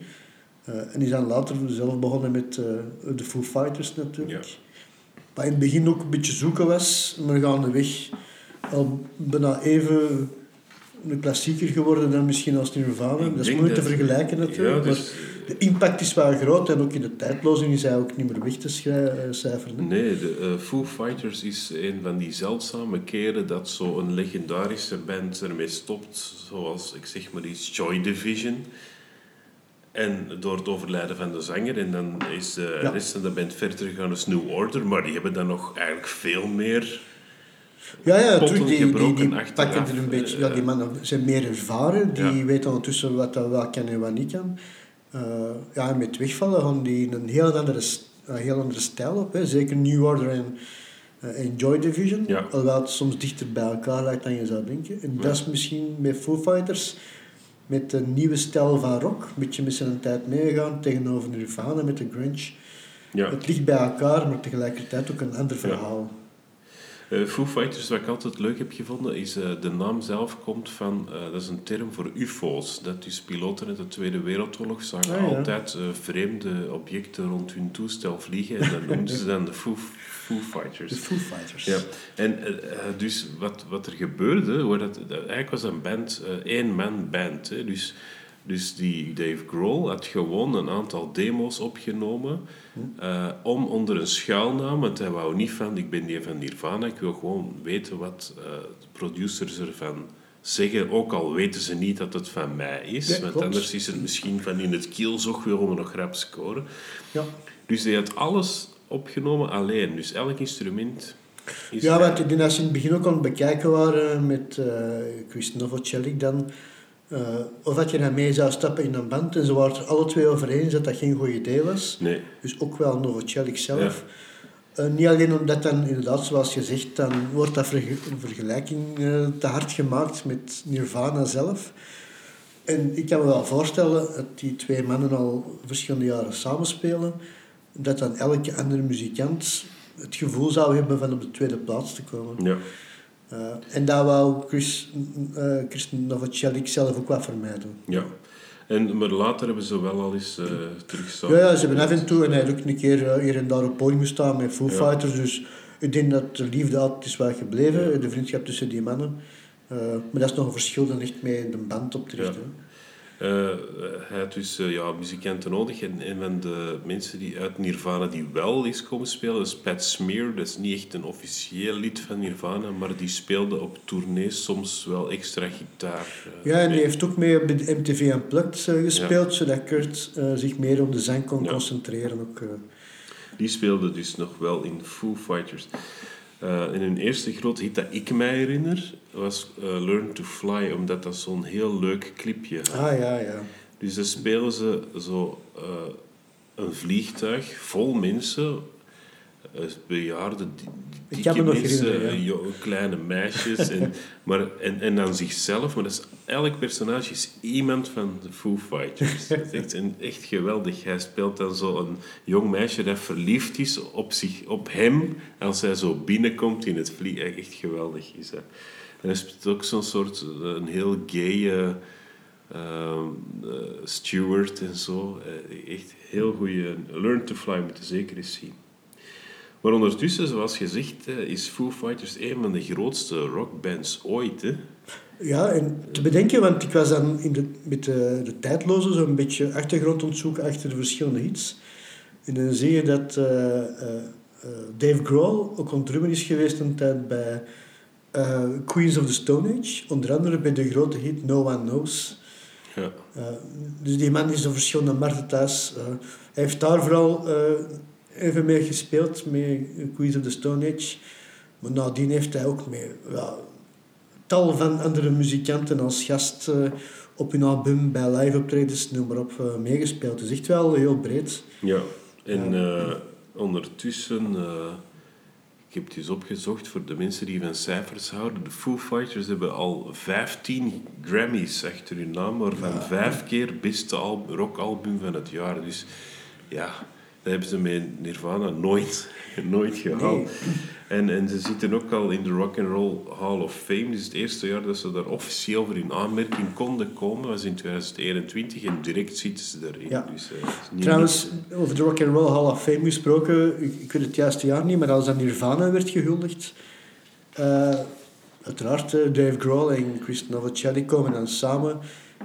en is dan later zelf begonnen met de Foo Fighters natuurlijk. Ja. Wat in het begin ook een beetje zoeken was, maar gaandeweg al bijna even een klassieker geworden dan misschien als Nirvana. Dat is moeilijk te vergelijken natuurlijk. Ja, dus, de impact is wel groot en ook in de tijdlozing is hij ook niet meer weg te eh, cijferen. Nee, de uh, Foo Fighters is een van die zeldzame keren dat zo'n legendarische band ermee stopt. Zoals, ik zeg maar iets, Joy Division. En door het overlijden van de zanger. En dan is de ja. rest van de band verder gegaan als New Order. Maar die hebben dan nog eigenlijk veel meer... Ja, ja, natuurlijk. Die, die, die pakken er een beetje... Ja, die mannen zijn meer ervaren. Die ja. weten ondertussen wat dat wel kan en wat niet kan. Uh, ja, met wegvallen gaan die een heel andere, een heel andere stijl op. Hè. Zeker New Order en, uh, en Joy Division. Ja. Alhoewel het soms dichter bij elkaar lijkt dan je zou denken. En dat is misschien met Foo Fighters met een nieuwe stijl van rock. Een beetje met zijn tijd meegegaan tegenover Nirvana met de grunge. Ja. Het ligt bij elkaar, maar tegelijkertijd ook een ander verhaal. Uh, Foo Fighters, wat ik altijd leuk heb gevonden, is uh, de naam zelf komt van, uh, dat is een term voor UFO's. Dat is piloten uit de Tweede Wereldoorlog zagen Ah, ja. altijd vreemde objecten rond hun toestel vliegen en dat noemden ze dan de Foo, Foo Fighters. De Foo Fighters. Ja, en dus wat, wat er gebeurde, dat, dat, eigenlijk was een band, één-man band. Hè, dus, dus die Dave Grohl had gewoon een aantal demo's opgenomen uh, om onder een schuilnaam, want hij wou niet van, ik ben die van Nirvana, ik wil gewoon weten wat uh, de producers ervan zeggen, ook al weten ze niet dat het van mij is, Ja, want klopt. anders is het misschien van in het kielzog willen we nog grap scoren. Ja. Dus hij had alles opgenomen alleen, dus elk instrument is Ja, want ik denk dat ze in het begin ook aan het bekijken waren met uh, Chris Novoselic dan. Eh, of dat je dan mee zou stappen in een band. En ze waren het er alle twee over eens dat dat geen goed idee was. Nee, Dus ook wel Novoselic zelf. Eh, niet alleen omdat dan, inderdaad, zoals je zegt, dan wordt dat verge- een vergelijking eh, te hard gemaakt met Nirvana zelf. En ik kan me wel voorstellen dat die twee mannen al verschillende jaren samenspelen, dat dan elke andere muzikant het gevoel zou hebben van op de tweede plaats te komen. ja. Eh, en dat wou Chris, eh Chris Novoselic zelf ook wat vermijden. ja. En, maar later hebben ze wel al eens uh, terug Ja, ja, ze hebben af en toe, en hij ook een keer eh, hier en daar op podium gestaan met Foo Ja. Fighters, dus ik denk dat de liefde altijd is wel gebleven, de vriendschap tussen die mannen. Eh, maar dat is nog een verschil dan echt met de band op te richten. Uh, hij had dus uh, ja, muzikanten nodig. En een van de mensen die uit Nirvana die wel is komen spelen, is Pat Smear. Dat is niet echt een officieel lid van Nirvana, maar die speelde op tournee soms wel extra gitaar. Uh, ja, en die heeft ook mee op de MTV Unplugged gespeeld, zodat Kurt zich meer op de zang kon concentreren. Ook, die speelde dus nog wel in Foo Fighters. Uh, en hun eerste grote hit dat ik mij herinner was uh, Learn to Fly, omdat dat zo'n heel leuk clipje had. Ah ja, ja. Dus dan spelen ze zo uh, een vliegtuig vol mensen bejaarden, dikke mensen, ja. kleine meisjes. en, maar, en, en dan zichzelf. Maar dat is, elk personage is iemand van de Foo Fighters. dat is echt, echt geweldig. Hij speelt dan zo een jong meisje dat verliefd is op, zich, op hem als hij zo binnenkomt in het vliegtuig. Echt geweldig is dat. En hij speelt ook zo'n soort, een heel gay... Uh, steward en zo. Uh, echt heel goede. Learn to Fly moet je zeker eens zien. Maar ondertussen, zoals gezegd, is Foo Fighters een van de grootste rockbands ooit. Hè? Ja, en te bedenken, want ik was dan in de, met de, de tijdloze zo'n beetje achtergrond ontzoeken achter de verschillende hits. En dan zie je dat uh, uh, Dave Grohl ook ontdrummen is geweest een tijd bij Queens of the Stone Age. Onder andere bij de grote hit No One Knows. Ja. dus die man is op verschillende markten thuis. hij heeft daar vooral even mee gespeeld met Queens of the Stone Age. Maar nadien heeft hij ook ja, tal van andere muzikanten als gast uh, op hun album, bij live optredens, noem maar op, uh, meegespeeld. Dus echt wel heel breed. Ja, en uh, ondertussen, ik heb het eens opgezocht voor de mensen die van cijfers houden. De Foo Fighters hebben al 15 Grammys achter hun naam, waarvan ja. vijf keer beste al rockalbum van het jaar. Dus ja, dat hebben ze met Nirvana nooit, nooit gehaald. En, en ze zitten ook al in de Rock and Roll Hall of Fame. Dus het eerste jaar dat ze daar officieel voor in aanmerking konden komen was in 2021 en direct zitten ze erin. Ja. Dus, uh, Trouwens, over de Rock and Roll Hall of Fame gesproken, ik, ik weet het juiste jaar niet, maar als aan Nirvana werd gehuldigd, uh, uiteraard uh, Dave Grohl en Chris Novoselic komen dan samen.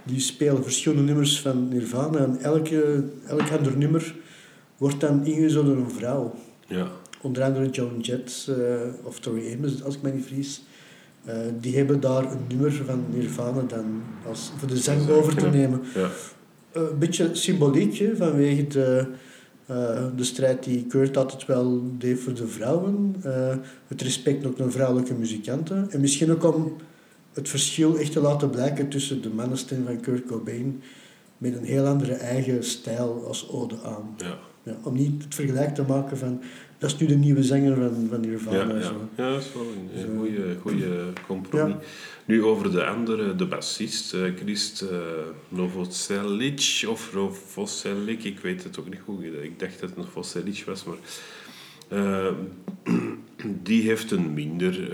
Die spelen verschillende nummers van Nirvana en elke, elk ander nummer wordt dan ingezet door een vrouw. Ja. Onder andere Joan Jett uh, of Tori Amos, als ik me niet vergis. Uh, die hebben daar een nummer van Nirvana dan als, voor de zang over te nemen. Ja. Uh, een beetje symboliek vanwege de, de strijd die Kurt altijd wel deed voor de vrouwen. het respect ook naar vrouwelijke muzikanten. En misschien ook om het verschil echt te laten blijken tussen de mannenstem van Kurt Cobain met een heel andere eigen stijl als ode aan. Ja. Ja, om niet het vergelijk te maken van dat is nu de nieuwe zanger van, van Nirvana. Ja, ja. ja dat is wel een, goede, goede compromis. Nu over de andere, de bassist, uh, Christ uh, Novoselic of Novoselic, ik weet het ook niet goed. Ik dacht dat het Novoselic was, maar uh, die heeft een minder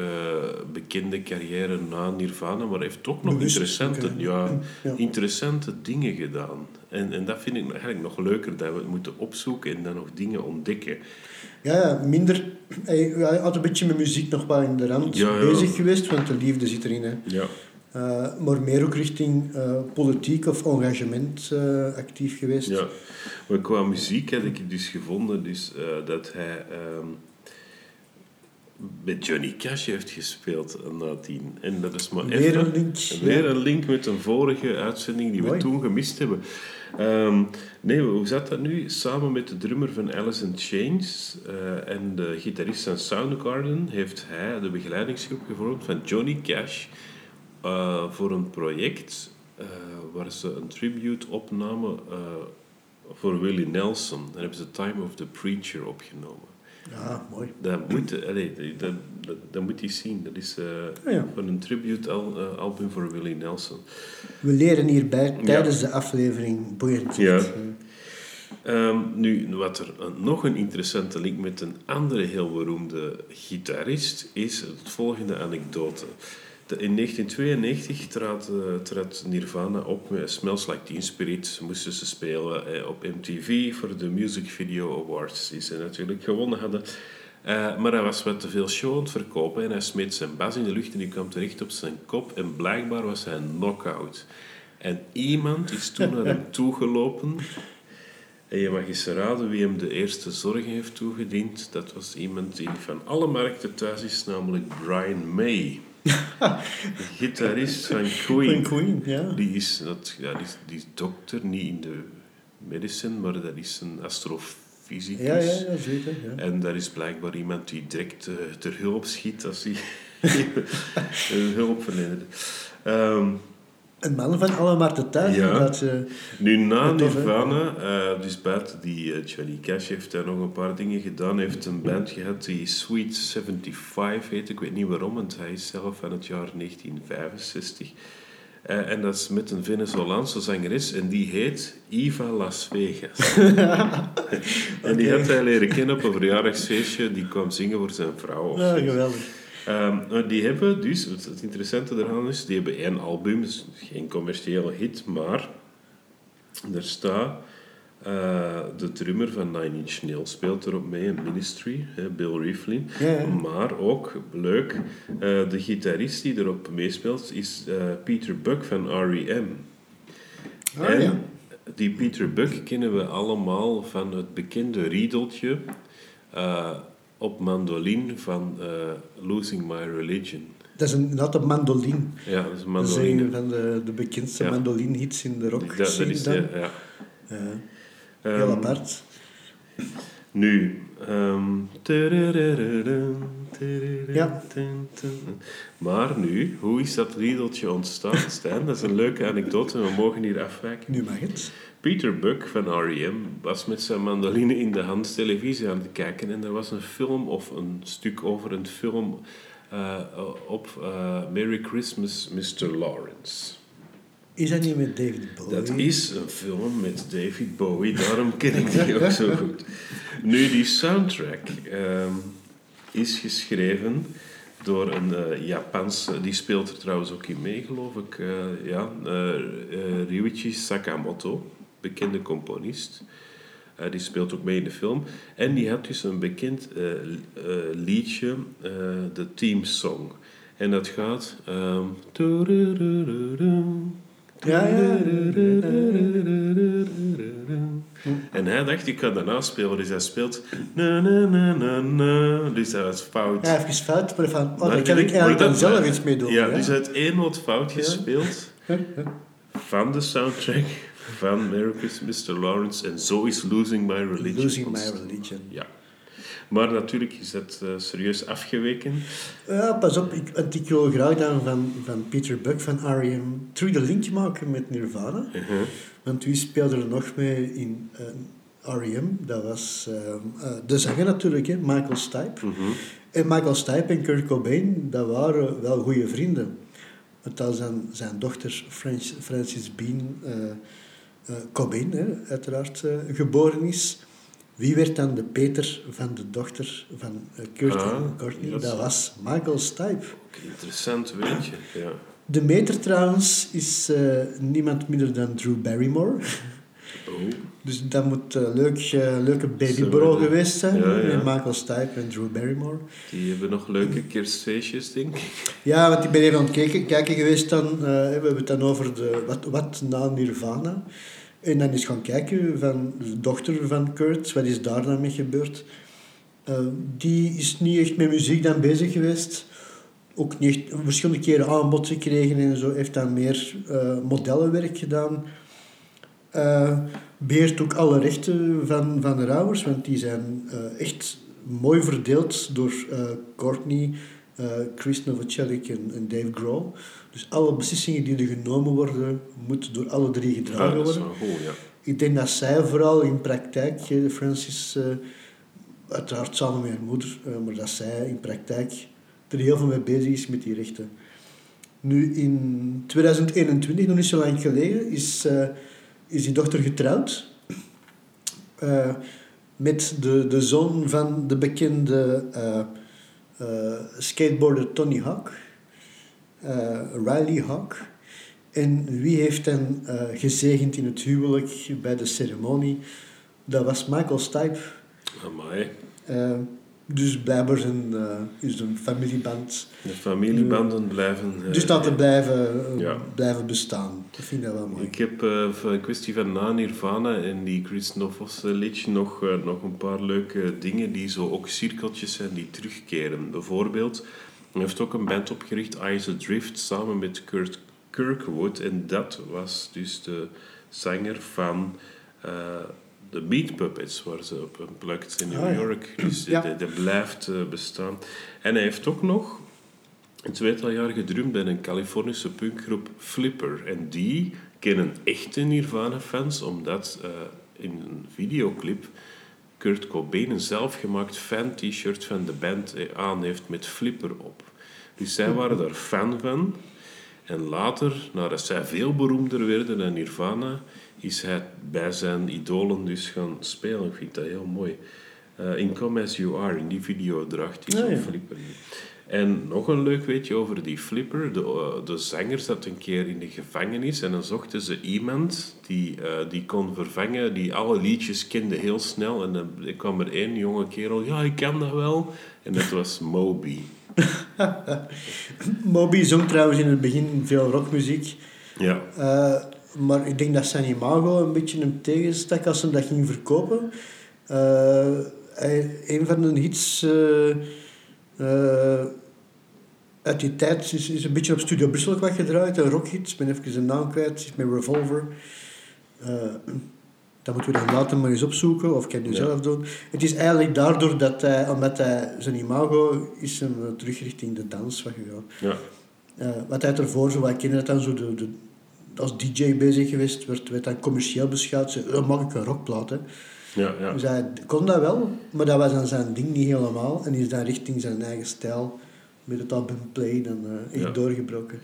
bekende carrière na Nirvana, maar heeft toch nog interessante, ja, ja, interessante dingen gedaan. En, en dat vind ik eigenlijk nog leuker, dat we het moeten opzoeken en dan nog dingen ontdekken. Ja, minder... Hij, had een beetje met muziek nog wel in de rand bezig geweest, want de liefde zit erin. Hè. Ja. Uh, maar meer ook richting uh, politiek of engagement uh, actief geweest. Ja, maar qua muziek heb ik dus gevonden dus, dat hij ehm, met Johnny Cash heeft gespeeld nadien. En dat is maar weer even, een link. Weer een link met een vorige uitzending die we toen gemist hebben. Um, nee, hoe zat dat nu? Samen met de drummer van Alice in Chains uh, en de gitarist van Soundgarden heeft hij de begeleidingsgroep gevormd van Johnny Cash uh, voor een project uh, waar ze een tribute opnamen voor Willie Nelson. Daar hebben ze Time of the Preacher opgenomen. Ja, mooi. Dat moet, allee, dat, dat, dat, moet je zien. Dat is uh, ja. een tribute uh, album voor Willie Nelson. We leren hierbij tijdens de aflevering boeiend. Ja. Um, nu, wat er nog een interessante link met een andere heel beroemde gitarist is het volgende anekdote. In 1992 trad, uh, trad, Nirvana op met Smells Like Teen Spirit. Moesten ze spelen eh, op MTV voor de Music Video Awards, die ze natuurlijk gewonnen hadden. Uh, maar hij was wat te veel show aan het verkopen en hij smeet zijn bas in de lucht en die kwam terecht op zijn kop. En blijkbaar was hij een knockout. En iemand is toen naar hem toegelopen. En je mag eens raden wie hem de eerste zorgen heeft toegediend. Dat was iemand die van alle markten thuis is, namelijk Brian May. De gitarist van Queen. Van Queen, ja. Die is, dat, ja, die, is, die is dokter, niet in de medicine, maar dat is een astrofysicus. Ja, ja, ja, zeker. Ja. En daar is blijkbaar iemand die direct uh, ter hulp schiet als hij hulp verleent. Um, een man van alle thuis. Ja. Dat, uh, nu, na Nirvana, uh, dus buiten die uh, Johnny Cash heeft daar nog een paar dingen gedaan. Hij heeft een band gehad die Sweet 75 heet. Ik weet niet waarom, want hij is zelf van het jaar 1965. en dat is met een Venezolaanse zangeres en die heet Eva Las Vegas. en die had hij leren kennen op een verjaardagsfeestje. Die kwam zingen voor zijn vrouw. Ja, geweldig. Um, die hebben dus, het interessante eraan is, die hebben één album, dus geen commerciële hit, maar er staat uh, de drummer van Nine Inch Nails speelt erop mee, Ministry, hè, Bill Riflin. Ja. Maar ook, leuk, uh, de gitarist die erop meespeelt is uh, Peter Buck van R.E.M. Ah, en ja. die Peter Buck kennen we allemaal van het bekende riedeltje op mandoline van uh, Losing My Religion. Dat is een, dat een mandoline. Ja, dat is een Dat is mandoline. een van de, de bekendste Ja. mandoline-hits in de rock Dat, dat is, dan. ja, ja. Ja, Ehm, heel apart. Nu. ehm, Ja. Maar nu, hoe is dat riedeltje ontstaan, Stijn? Dat is een leuke anekdote en we mogen hier afwijken. Nu mag het. Peter Buck van R.E.M. was met zijn mandoline in de hand televisie aan het kijken en er was een film of een stuk over een film eh, op eh, Merry Christmas, Mr. Lawrence. Is dat niet met David Bowie? Dat is een film met David Bowie, daarom ken ik die ook zo goed. Nu, die soundtrack ehm, is geschreven door een eh, Japanse, die speelt er trouwens ook in mee, geloof ik, eh, ja, Ryuichi Sakamoto, bekende componist. Eh, die speelt ook mee in de film. En die had dus een bekend eh, eh, liedje, de theme song. En dat gaat... ehm, Ja, ja. En hij dacht, ik ga daarna spelen, dus hij speelt... Na, na, na, na, na. Dus dat was fout. Ja, even fout, maar van, oh, daar kan ik eigenlijk dan zelf iets mee doen. Ja, hè? dus hij had één noot fout Ja. gespeeld van de soundtrack van Merry Christmas, Mr. Lawrence. En zo is Losing My Religion Losing My. Religion. Ja. Maar natuurlijk is dat eh, serieus afgeweken. Ja, pas op, ik, ik wil graag dan van, van Peter Buck van R.E.M. terug de link maken met Nirvana. Uh-huh. Want wie speelde er nog mee in eh, R.E.M.? Dat was eh, de zanger natuurlijk, hè, Michael Stipe. Mhm. En Michael Stipe en Kurt Cobain, dat waren wel goede vrienden. Want als zijn, zijn dochter Francis, Bean Cobain, hè, uiteraard, eh, geboren is... Wie werd dan de Peter van de dochter van eh, Kurt Ah, en Courtney? dat was Michael Stipe. Interessant weetje, ja. De meter trouwens is eh, niemand minder dan Drew Barrymore. Oh. Dus dat moet een leuk, eh, leuke babybro geweest zijn. Ja, ja. Met Michael Stipe en Drew Barrymore. Die hebben nog leuke kerstfeestjes, denk ik. Ja, want ik ben even aan het kijken, kijken geweest dan. eh, we hebben het dan over de, wat, wat na Nirvana. En dan eens gaan kijken van de dochter van Kurt. Wat is daar dan mee gebeurd? Eh, die is niet echt met muziek dan bezig geweest. Ook niet echt verschillende keren aanbod gekregen en zo. Heeft dan meer eh, modellenwerk gedaan. Eh beheert ook alle rechten van, van de ouders, want die zijn echt mooi verdeeld door Courtney, eh, Chris Novoselic en, en Dave Grohl. Dus alle beslissingen die er genomen worden, moeten door alle drie gedragen Ah, dat is worden. ja. Ik denk dat zij vooral in praktijk, eh, Francis, eh, uiteraard samen met haar moeder, maar dat zij in praktijk er heel veel mee bezig is met die rechten. Nu in 2021, nog niet zo lang geleden, is, is die dochter getrouwd met de, de zoon van de bekende skateboarder Tony Hawk, eh, Riley Hawk. En wie heeft hen eh, gezegend in het huwelijk bij de ceremonie? Dat was Michael Stipe. Amai. Eh, Dus blijkbaar zijn, uh, is een familieband. De familiebanden blijven... Uh, dus dat te blijven, ja. blijven bestaan. Dat vind ik wel mooi. Ik heb een kwestie van na Nirvana en die Chris Novos liedje nog, nog een paar leuke dingen die zo ook cirkeltjes zijn die terugkeren. Bijvoorbeeld, hij heeft ook een band opgericht, Eyes Adrift, samen met Kurt Kirkwood. En dat was dus de zanger van uh, de Meat Puppets, waar ze op een plukt in New ah, York. Dus ja. blijft uh, bestaan. En hij heeft ook nog een tweetal jaar gedrumd bij een Californische punkgroep Flipper. En die kennen echte Nirvana-fans, omdat uh, in een videoclip Kurt Cobain een zelfgemaakt fan-t-shirt van de band aan heeft met Flipper op. Dus zij waren daar fan van. En later, nadat zij veel beroemder werden dan Nirvana, is hij bij zijn idolen dus gaan spelen. Ik vind dat heel mooi. Uh, in Come As You Are, in die video draagt hij zo'n flipper. En nog een leuk weetje over die flipper. De, uh, de zanger zat een keer in de gevangenis en dan zochten ze iemand die, uh, die kon vervangen, die alle liedjes kende heel snel. En dan kwam er één jonge kerel, ja, ik kan dat wel. En dat was Moby. Moby zong trouwens in het begin veel rockmuziek. Ja. Maar ik denk dat zijn imago een beetje een tegenstak als ze dat ging verkopen. Uh, een van de hits uh, uit die tijd is, is een beetje op Studio Brussel wat gedraaid. Een rockhit, ik ben even zijn naam kwijt, met Revolver. Dat moeten we dan later maar eens opzoeken, of kan je zelf doen. Het is eigenlijk daardoor dat hij, omdat hij zijn imago is hem terug richting de dans wat gegaan. Ja. Uh, wat hij ervoor, zo, wij kennen het dan zo, de, de, als DJ bezig geweest, werd, werd dan commercieel beschouwd. Ze, oh, mag ik een rockplaat, hè. Ja, ja. Dus hij kon dat wel, maar dat was dan zijn ding niet helemaal. En is dan richting zijn eigen stijl, met het album Play, dan uh, echt doorgebroken.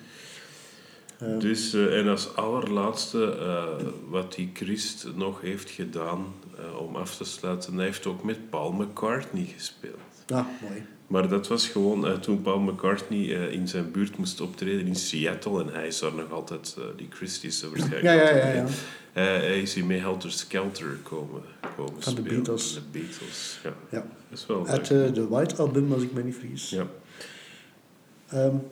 Dus, uh, en als allerlaatste, uh, wat die Christ nog heeft gedaan om af te sluiten, hij heeft ook met Paul McCartney gespeeld. Ah, mooi. Maar dat was gewoon toen Paul McCartney in zijn buurt moest optreden in Seattle en hij is daar nog altijd, die Christ is waarschijnlijk ja, ja, ja, ja. hij is in mee Helter Skelter komen, komen Van spelen. de Beatles. Van de Beatles, ja. ja. Dat is wel Uit de White Album, als ik me niet vergis. Ja. Um,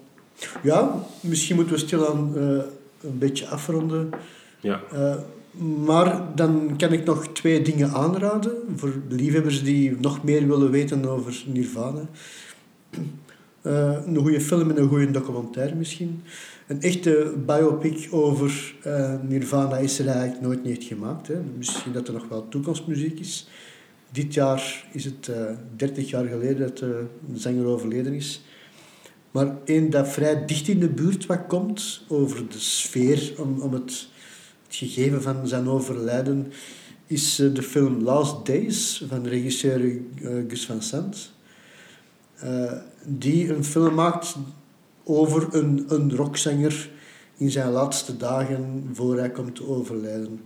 ja, misschien moeten we stilaan uh, een beetje afronden. Ja. Maar dan kan ik nog twee dingen aanraden voor liefhebbers die nog meer willen weten over Nirvana. Uh, een goede film en een goede documentaire misschien. Een echte biopic over Nirvana is er eigenlijk nooit niet gemaakt. Hè. Misschien dat er nog wel toekomstmuziek is. Dit jaar is het 30 jaar geleden dat de zanger overleden is. Maar één dat vrij dicht in de buurt wat komt over de sfeer, om, om het gegeven van zijn overlijden, is eh, de film Last Days van regisseur uh, Gus van Sant. Uh, die een film maakt over een, een rockzanger in zijn laatste dagen voor hij komt te overlijden.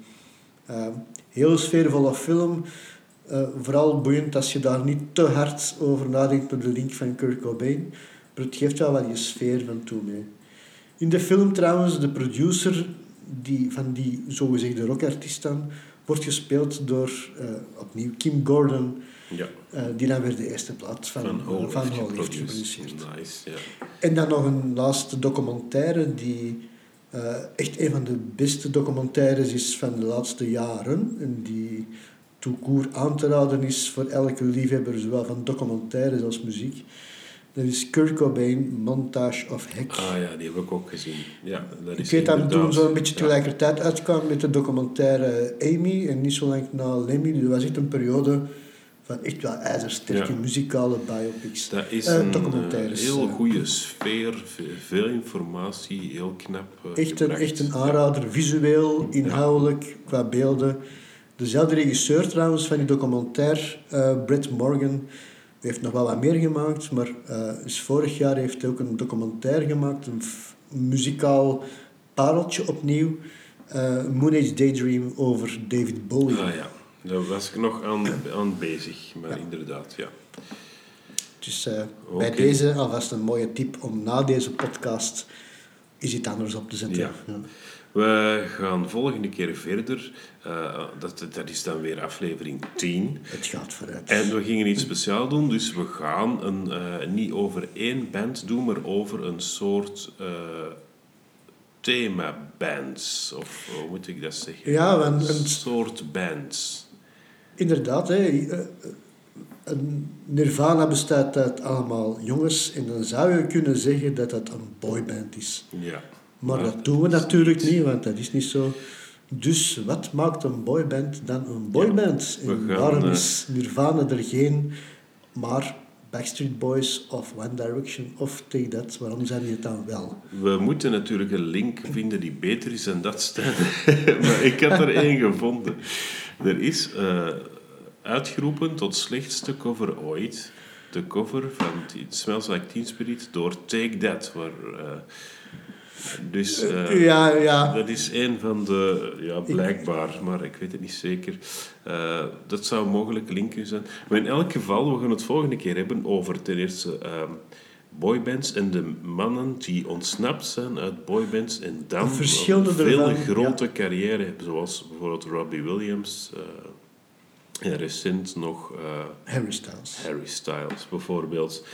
Uh, heel sfeervolle film. vooral boeiend als je daar niet te hard over nadenkt met de link van Kurt Cobain. Maar het geeft wel wat je sfeer van toe mee. In de film trouwens, de producer die, van die zogezegde rockartiest dan, wordt gespeeld door uh, opnieuw Kim Gordon, ja. Uh, die dan weer de eerste plaat van, van van heeft, heeft geproduceerd. Nice. En dan nog een laatste documentaire die uh, echt een van de beste documentaires is van de laatste jaren. En die toekoer aan te raden is voor elke liefhebber, zowel van documentaires als muziek. Dat is Kurt Cobain, Montage of Heck. Ah ja, die heb ik ook gezien. Ja, dat is ik weet dat toen zo'n beetje tegelijkertijd uitkwam met de documentaire Amy en niet zo lang na Lemmy. Dat was echt een periode van echt wel ijzersterke ja. muzikale biopics. Dat is uh, een documentaires. heel goede sfeer, veel informatie, heel knap uh, echt, een, echt een aanrader, visueel, inhoudelijk, ja. qua beelden. Dezelfde regisseur trouwens van die documentaire, uh, Brett Morgan heeft nog wel wat meer gemaakt, maar uh, is vorig jaar heeft hij ook een documentaire gemaakt, een muzikaal pareltje opnieuw. Uh, Moon Age Daydream over David Bowie. Ah ja, daar was ik nog aan, aan bezig, maar ja. inderdaad, ja. Dus uh, okay. bij deze alvast een mooie tip om na deze podcast iets anders op te zetten. Ja. ja. We gaan volgende keer verder. Uh, dat, dat is dan weer aflevering 10. Het gaat vooruit. En we gingen iets speciaals doen, dus we gaan een, uh, niet over één band doen, maar over een soort uh, themabands. Of hoe moet ik dat zeggen? Ja, een, een soort bands. Inderdaad, hè. Een Nirvana bestaat uit allemaal jongens en dan zou je kunnen zeggen dat dat een boyband is. Ja. Maar, dat doen we natuurlijk niet, want dat is niet zo. Dus wat maakt een boyband dan een boyband? en waarom eh, is Nirvana er geen, maar Backstreet Boys of One Direction of Take That, waarom zijn die het dan wel? We moeten natuurlijk een link vinden die beter is dan dat staan. maar ik heb er één gevonden. Er is uh, uitgeroepen tot slechtste cover ooit. De cover van It Smells Like Teen Spirit door Take That, waar... Uh, dus uh, ja, ja. dat is een van de, ja, blijkbaar, maar ik weet het niet zeker. Uh, dat zou mogelijk linken zijn. Maar in elk geval, we gaan het volgende keer hebben over ten eerste um, boybands en de mannen die ontsnapt zijn uit boybands en dan een veel grote ja. carrière hebben, zoals bijvoorbeeld Robbie Williams. Uh, en recent nog... Harry Styles. Harry Styles, bijvoorbeeld.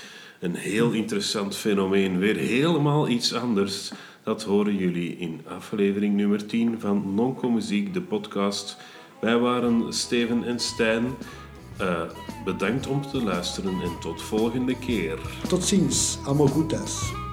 Een heel interessant fenomeen. Weer helemaal iets anders. Dat horen jullie in aflevering nummer 10 van Nonco Muziek, de podcast. Wij waren Steven en Stijn. Uh, bedankt om te luisteren en tot volgende keer. Tot ziens, amo goedas.